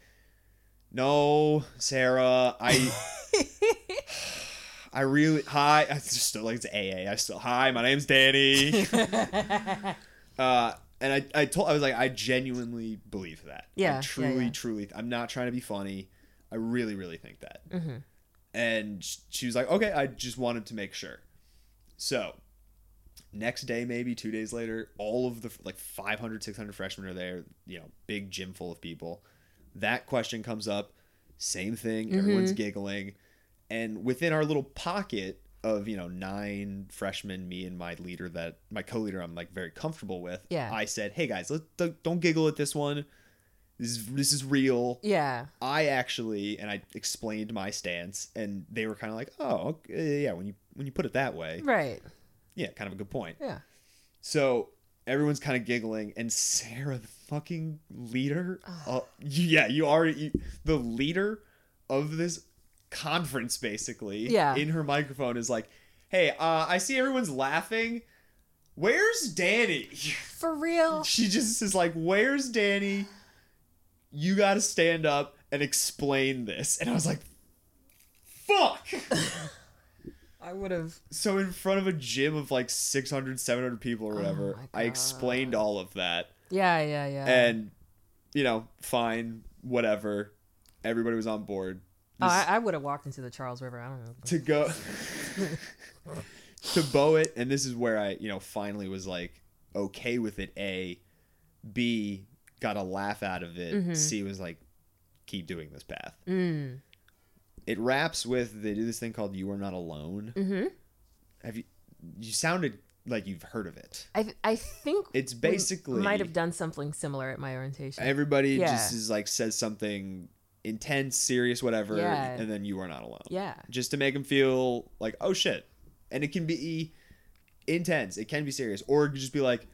[SPEAKER 1] no, Sarah, I I really hi. I just still like it's AA. I still hi. My name's Danny. uh, and I I told I was like I genuinely believe that.
[SPEAKER 2] Yeah,
[SPEAKER 1] I truly,
[SPEAKER 2] yeah.
[SPEAKER 1] truly. I'm not trying to be funny. I really, really think that.
[SPEAKER 2] Mm-hmm.
[SPEAKER 1] And she was like, okay, I just wanted to make sure. So next day maybe two days later all of the like 500 600 freshmen are there you know big gym full of people that question comes up same thing
[SPEAKER 2] Mm-hmm.
[SPEAKER 1] everyone's giggling and within our little pocket of you know nine freshmen me and my leader that my co-leader i'm like very comfortable with
[SPEAKER 2] Yeah.
[SPEAKER 1] i said hey guys let don't, don't giggle at this one this is this is real
[SPEAKER 2] yeah.
[SPEAKER 1] I actually, and I explained my stance, and they were kind of like, "Oh, okay, yeah." When you when you put it that way,
[SPEAKER 2] Right.
[SPEAKER 1] Yeah, kind of a good point.
[SPEAKER 2] Yeah.
[SPEAKER 1] So everyone's kind of giggling, and Sarah, the fucking leader, uh, yeah, you are you, the leader of this conference, basically.
[SPEAKER 2] Yeah.
[SPEAKER 1] In her microphone is like, "Hey, uh, I see everyone's laughing. Where's Danny?"
[SPEAKER 2] For real.
[SPEAKER 1] she just is like, "Where's Danny? You got to stand up and explain this." And I was like, "Fuck."
[SPEAKER 2] I would have.
[SPEAKER 1] so in front of a gym of like 600 700 people or whatever
[SPEAKER 2] Oh
[SPEAKER 1] i explained all of that
[SPEAKER 2] Yeah, yeah, yeah.
[SPEAKER 1] and you know fine whatever everybody was on board
[SPEAKER 2] oh, I, I would have walked into the Charles River. I don't know.
[SPEAKER 1] to go to bow it and this is where i you know finally was like okay with it a b got a laugh out of it c was like keep doing this path
[SPEAKER 2] Mm.
[SPEAKER 1] It wraps with they do this thing called you are not alone
[SPEAKER 2] Mm-hmm.
[SPEAKER 1] have you you sounded like you've heard of it
[SPEAKER 2] I I think
[SPEAKER 1] It's
[SPEAKER 2] we
[SPEAKER 1] basically-
[SPEAKER 2] might have done something similar at my orientation.
[SPEAKER 1] everybody
[SPEAKER 2] Yeah.
[SPEAKER 1] just is like says something intense serious whatever
[SPEAKER 2] Yeah.
[SPEAKER 1] and then you are not alone
[SPEAKER 2] yeah.
[SPEAKER 1] just to make them feel like oh shit and it can be intense it can be serious or it could just be like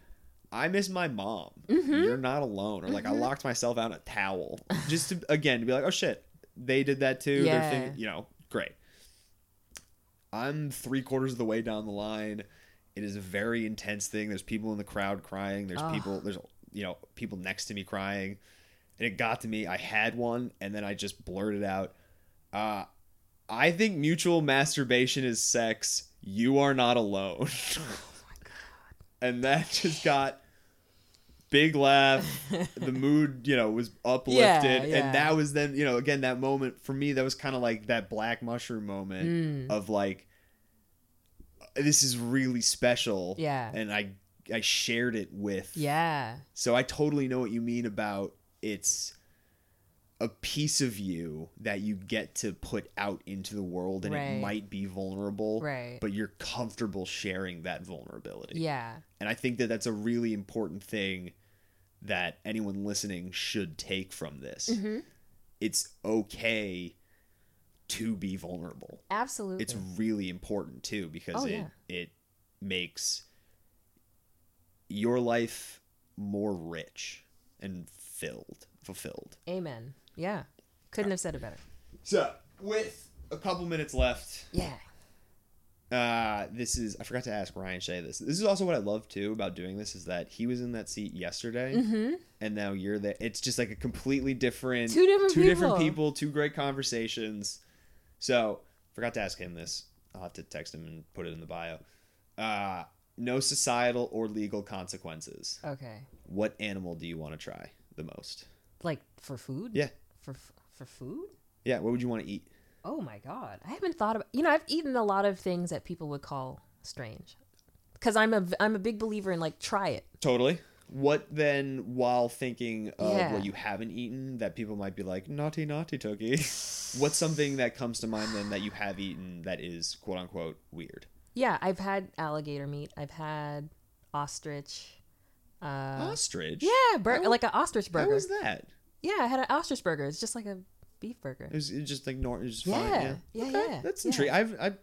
[SPEAKER 1] i miss my mom
[SPEAKER 2] Mm-hmm.
[SPEAKER 1] you're not alone or like i locked myself out in a towel just to again to be like oh shit they did that too
[SPEAKER 2] Yeah.
[SPEAKER 1] they're you know great i'm three quarters of the way down the line it is a very intense thing there's people in the crowd crying there's people there's you know people next to me crying and it got to me i had one and then i just blurted out uh I think mutual masturbation is sex. You are not alone. Oh my god! And that just got big laugh. the mood, you know, was uplifted.
[SPEAKER 2] Yeah, yeah.
[SPEAKER 1] And that was then, you know, again, that moment for me, that was kind of like that black mushroom moment
[SPEAKER 2] Mm.
[SPEAKER 1] of like, this is really special.
[SPEAKER 2] Yeah.
[SPEAKER 1] And I, I shared it with
[SPEAKER 2] Yeah.
[SPEAKER 1] so I totally know what you mean about it's a piece of you that you get to put out into the world and
[SPEAKER 2] Right.
[SPEAKER 1] it might be vulnerable,
[SPEAKER 2] Right.
[SPEAKER 1] but you're comfortable sharing that vulnerability.
[SPEAKER 2] Yeah.
[SPEAKER 1] And I think that that's a really important thing that anyone listening should take from this.
[SPEAKER 2] Mm-hmm.
[SPEAKER 1] It's okay to be vulnerable.
[SPEAKER 2] Absolutely.
[SPEAKER 1] It's really important too because
[SPEAKER 2] Oh,
[SPEAKER 1] it
[SPEAKER 2] yeah.
[SPEAKER 1] it makes your life more rich and filled, fulfilled.
[SPEAKER 2] Amen. Yeah. Couldn't have said it better.
[SPEAKER 1] So, with a couple minutes left,
[SPEAKER 2] Yeah.
[SPEAKER 1] uh, this is I forgot to ask Ryan Shea this. This is also what I love too about doing this is that he was in that seat yesterday,
[SPEAKER 2] Mm-hmm.
[SPEAKER 1] and now you're there. It's just like a completely different
[SPEAKER 2] Two different
[SPEAKER 1] two different
[SPEAKER 2] people.
[SPEAKER 1] people, two great conversations. So, forgot to ask him this. I'll have to text him and put it in the bio. Uh, no societal or legal consequences.
[SPEAKER 2] Okay.
[SPEAKER 1] What animal do you want to try the most?
[SPEAKER 2] Like for food?
[SPEAKER 1] Yeah.
[SPEAKER 2] For for food?
[SPEAKER 1] Yeah, what would you want to eat?
[SPEAKER 2] Oh my god. I haven't thought about You know, I've eaten a lot of things that people would call strange. Cuz I'm a I'm a big believer in like try it.
[SPEAKER 1] Totally. What then, while thinking of
[SPEAKER 2] Yeah.
[SPEAKER 1] what you haven't eaten, that people might be like, naughty, naughty, Tooky? What's something that comes to mind then that you have eaten that is quote unquote weird?
[SPEAKER 2] Yeah, I've had alligator meat. I've had ostrich. Uh
[SPEAKER 1] Ostrich?
[SPEAKER 2] yeah, bur-
[SPEAKER 1] How-
[SPEAKER 2] like an ostrich
[SPEAKER 1] How
[SPEAKER 2] burger.
[SPEAKER 1] was that?
[SPEAKER 2] Yeah, I had an ostrich burger. It's just like a beef burger.
[SPEAKER 1] It was, it was just like normal. Just
[SPEAKER 2] Yeah,
[SPEAKER 1] fine. Yeah,
[SPEAKER 2] yeah,
[SPEAKER 1] Okay,
[SPEAKER 2] yeah,
[SPEAKER 1] That's
[SPEAKER 2] yeah.
[SPEAKER 1] intriguing. I've, I've,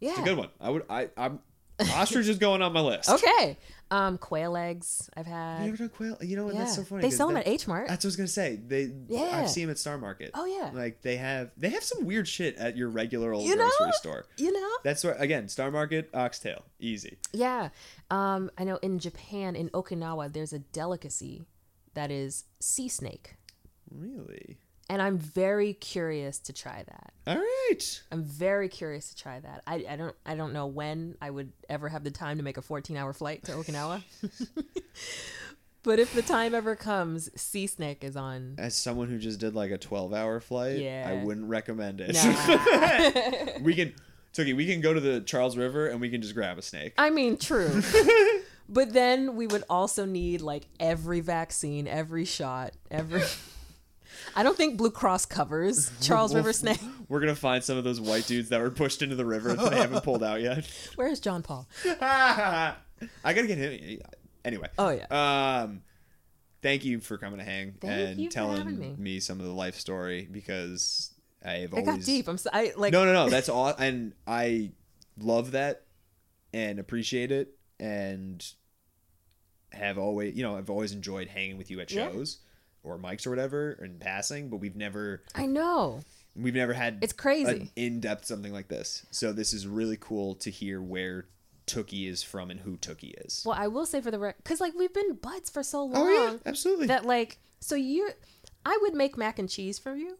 [SPEAKER 2] Yeah.
[SPEAKER 1] It's a good one. I would. I. I'm. Ostrich is going on my list.
[SPEAKER 2] Okay. Um, quail eggs. I've had.
[SPEAKER 1] You ever done quail? You know what?
[SPEAKER 2] Yeah.
[SPEAKER 1] That's so funny.
[SPEAKER 2] They sell them
[SPEAKER 1] that-
[SPEAKER 2] at H Mart.
[SPEAKER 1] That's what I was gonna say. They.
[SPEAKER 2] Yeah.
[SPEAKER 1] I've seen them at Star Market.
[SPEAKER 2] Oh yeah.
[SPEAKER 1] Like they have. They have some weird shit at your regular old
[SPEAKER 2] You know?
[SPEAKER 1] grocery store.
[SPEAKER 2] You know.
[SPEAKER 1] That's where again, Star Market, oxtail, easy.
[SPEAKER 2] Yeah. Um, I know in Japan, in Okinawa, there's a delicacy that is sea snake,
[SPEAKER 1] Really.
[SPEAKER 2] and I'm very curious to try that.
[SPEAKER 1] All right.
[SPEAKER 2] I'm very curious to try that. I, I don't I don't know when I would ever have the time to make a 14 hour flight to Okinawa. but if the time ever comes, sea snake is on.
[SPEAKER 1] As someone who just did like a 12 hour flight,
[SPEAKER 2] Yeah.
[SPEAKER 1] I wouldn't recommend it.
[SPEAKER 2] Nah.
[SPEAKER 1] we can, Tooky, we can go to the Charles River and we can just grab a snake.
[SPEAKER 2] I mean, true. But then we would also need like every vaccine, every shot, every. I don't think Blue Cross covers Charles
[SPEAKER 1] We'll-
[SPEAKER 2] River snake.
[SPEAKER 1] We're gonna find some of those white dudes that were pushed into the river that they haven't pulled out yet.
[SPEAKER 2] Where's John Paul?
[SPEAKER 1] I gotta get him. Anyway.
[SPEAKER 2] Oh yeah.
[SPEAKER 1] Um, thank you for coming to hang
[SPEAKER 2] Thank
[SPEAKER 1] and telling
[SPEAKER 2] me.
[SPEAKER 1] me. some of the life story because I've
[SPEAKER 2] It
[SPEAKER 1] always
[SPEAKER 2] got deep. I'm so, I like.
[SPEAKER 1] no, no, no. That's all, and I love that and appreciate it, and have always, you know, I've always enjoyed hanging with you at
[SPEAKER 2] Yeah.
[SPEAKER 1] shows or mics or whatever in passing, but we've never
[SPEAKER 2] I know.
[SPEAKER 1] we've never had
[SPEAKER 2] It's crazy.
[SPEAKER 1] an in-depth something like this. So this is really cool to hear where Tooky is from and who Tooky is.
[SPEAKER 2] Well, I will say for the record, because like we've been buds for so long
[SPEAKER 1] oh yeah, absolutely.
[SPEAKER 2] that like, so you, I would make mac and cheese for you.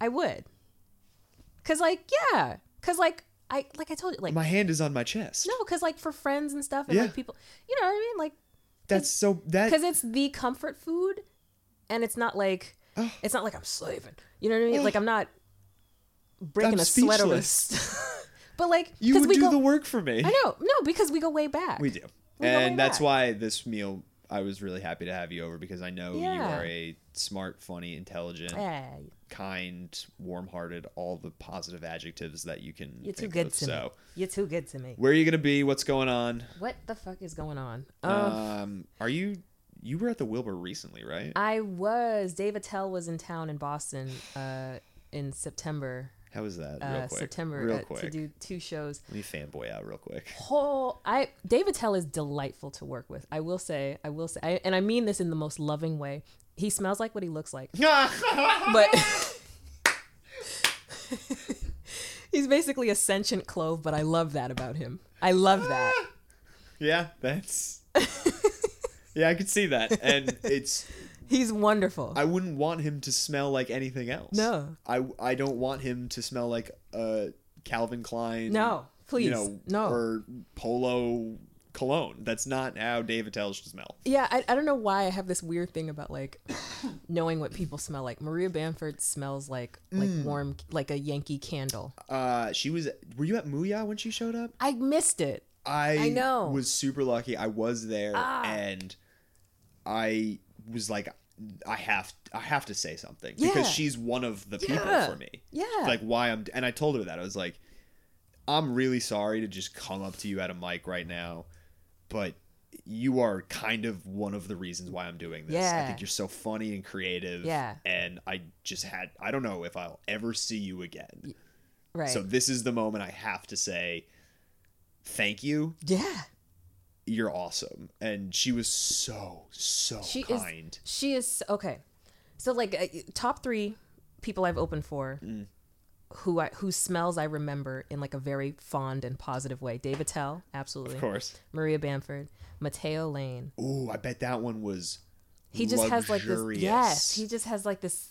[SPEAKER 2] I would. Cause like yeah, cause like I like I told you like
[SPEAKER 1] my hand is on my chest.
[SPEAKER 2] no, cause like for friends and stuff and
[SPEAKER 1] Yeah.
[SPEAKER 2] like people, you know what I mean, like
[SPEAKER 1] That's so that
[SPEAKER 2] because it's the comfort food, and it's not like it's not like I'm slaving. You know what I mean? Like I'm not breaking
[SPEAKER 1] I'm
[SPEAKER 2] a sweat over. but like
[SPEAKER 1] you
[SPEAKER 2] 'cause
[SPEAKER 1] would
[SPEAKER 2] we
[SPEAKER 1] do
[SPEAKER 2] go,
[SPEAKER 1] the work for me.
[SPEAKER 2] I know no because we go way back.
[SPEAKER 1] We do.
[SPEAKER 2] We go way
[SPEAKER 1] and that's
[SPEAKER 2] back.
[SPEAKER 1] why this meal I was really happy to have you over because I know you
[SPEAKER 2] Yeah.
[SPEAKER 1] are a smart, funny, intelligent,
[SPEAKER 2] Yeah,
[SPEAKER 1] kind, warm-hearted, all the positive adjectives that you can
[SPEAKER 2] you're too good
[SPEAKER 1] of.
[SPEAKER 2] to
[SPEAKER 1] so,
[SPEAKER 2] me. You're too good to me.
[SPEAKER 1] where are you going to be? What's going on?
[SPEAKER 2] What the fuck is going on? Um,
[SPEAKER 1] Um, are you you were at the Wilbur recently, right?
[SPEAKER 2] I was. Dave Attell was in town in Boston uh, in September.
[SPEAKER 1] How was that? Real
[SPEAKER 2] Uh,
[SPEAKER 1] quick.
[SPEAKER 2] September
[SPEAKER 1] Real
[SPEAKER 2] uh,
[SPEAKER 1] quick.
[SPEAKER 2] to do two shows.
[SPEAKER 1] Let me fanboy out real quick.
[SPEAKER 2] whole I Dave Attell is delightful to work with. I will say, I will say, I, and I mean this in the most loving way. He smells like what he looks like, but he's basically a sentient clove. But I love that about him. I love that.
[SPEAKER 1] yeah, that's. yeah, I could see that, and it's.
[SPEAKER 2] He's wonderful.
[SPEAKER 1] I wouldn't want him to smell like anything else.
[SPEAKER 2] No.
[SPEAKER 1] I I don't want him to smell like uh Calvin Klein.
[SPEAKER 2] no, please,
[SPEAKER 1] You know,
[SPEAKER 2] no.
[SPEAKER 1] or Polo cologne. That's not how Dave Attell should smell.
[SPEAKER 2] yeah, I, I don't know why I have this weird thing about like knowing what people smell like. Maria Bamford smells like like
[SPEAKER 1] Mm.
[SPEAKER 2] warm, like a Yankee candle.
[SPEAKER 1] Uh, she was. Were you at Muya when she showed up?
[SPEAKER 2] I missed it.
[SPEAKER 1] I
[SPEAKER 2] I know.
[SPEAKER 1] was super lucky. I was there,
[SPEAKER 2] Ah.
[SPEAKER 1] and I was like, I have, I have to say something
[SPEAKER 2] Yeah.
[SPEAKER 1] because she's one of the people
[SPEAKER 2] Yeah.
[SPEAKER 1] for me.
[SPEAKER 2] Yeah.
[SPEAKER 1] Like why I'm, and I told her that I was like, I'm really sorry to just come up to you at a mic right now, but you are kind of one of the reasons why I'm doing this.
[SPEAKER 2] Yeah.
[SPEAKER 1] I think you're so funny and creative.
[SPEAKER 2] Yeah.
[SPEAKER 1] And I just had, I don't know if I'll ever see you again.
[SPEAKER 2] right.
[SPEAKER 1] So this is the moment I have to say thank you.
[SPEAKER 2] yeah.
[SPEAKER 1] You're awesome. And she was so, so
[SPEAKER 2] she
[SPEAKER 1] kind.
[SPEAKER 2] is she is okay so like uh, top three people i've opened for
[SPEAKER 1] Mm.
[SPEAKER 2] Who I, whose smells i remember in like a very fond and positive way Dave Attell absolutely
[SPEAKER 1] Of course.
[SPEAKER 2] maria bamford mateo lane
[SPEAKER 1] Ooh, I bet that one was
[SPEAKER 2] he just has like this yes he just has like this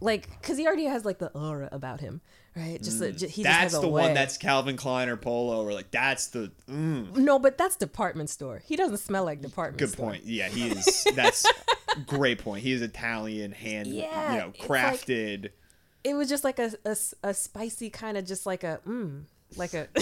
[SPEAKER 2] like because he already has like the aura about him right just, uh, j- he just
[SPEAKER 1] Mm. That's the
[SPEAKER 2] way.
[SPEAKER 1] one that's Calvin Klein or Polo or like that's the mm,
[SPEAKER 2] no but that's department store he doesn't smell like department store.
[SPEAKER 1] good
[SPEAKER 2] store
[SPEAKER 1] point. Yeah, he is that's great point. He is Italian hand
[SPEAKER 2] Yeah,
[SPEAKER 1] you know, crafted.
[SPEAKER 2] It was just like a a spicy kind of just like a mm like a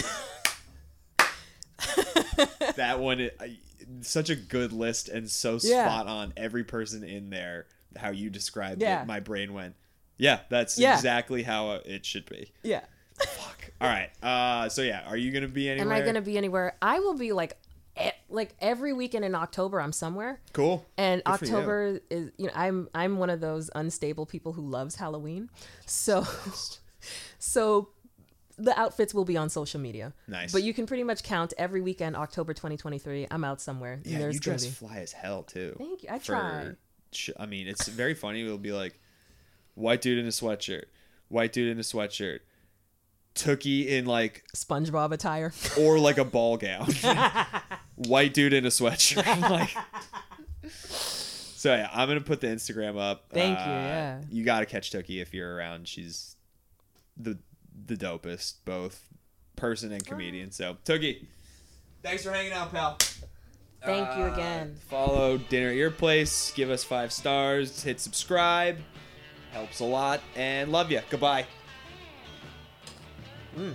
[SPEAKER 1] that one i- I, such a good list and so
[SPEAKER 2] Yeah.
[SPEAKER 1] spot on every person in there how you described
[SPEAKER 2] Yeah.
[SPEAKER 1] it my brain went yeah that's
[SPEAKER 2] Yeah.
[SPEAKER 1] exactly how it should be
[SPEAKER 2] yeah
[SPEAKER 1] fuck all right uh so yeah are you gonna be anywhere Am
[SPEAKER 2] I gonna be anywhere? I will be like, e- like every weekend in October. I'm somewhere,
[SPEAKER 1] cool
[SPEAKER 2] and
[SPEAKER 1] Good for you.
[SPEAKER 2] October is you know I'm I'm one of those unstable people who loves Halloween, so so the outfits will be on social media.
[SPEAKER 1] Nice.
[SPEAKER 2] but you can pretty much count every weekend October 2023. I'm out somewhere.
[SPEAKER 1] yeah
[SPEAKER 2] there's
[SPEAKER 1] you dress
[SPEAKER 2] be.
[SPEAKER 1] fly as hell too
[SPEAKER 2] Thank you. I
[SPEAKER 1] for-
[SPEAKER 2] try.
[SPEAKER 1] I mean, it's very funny. It'll be like white dude in a sweatshirt, white dude in a sweatshirt, Tooky in like
[SPEAKER 2] SpongeBob attire.
[SPEAKER 1] or like a ball gown, white dude in a sweatshirt. like, so yeah, I'm gonna put the Instagram up.
[SPEAKER 2] Thank you,
[SPEAKER 1] Uh,
[SPEAKER 2] yeah.
[SPEAKER 1] you got to catch Tooky if you're around. She's the the dopest, both person and comedian. So Tooky, thanks for hanging out, pal.
[SPEAKER 2] Thank you
[SPEAKER 1] Uh,
[SPEAKER 2] again.
[SPEAKER 1] Follow Dinner at Your Place. Give us five stars. Hit subscribe. Helps a lot. And love you. Goodbye.
[SPEAKER 2] Mm.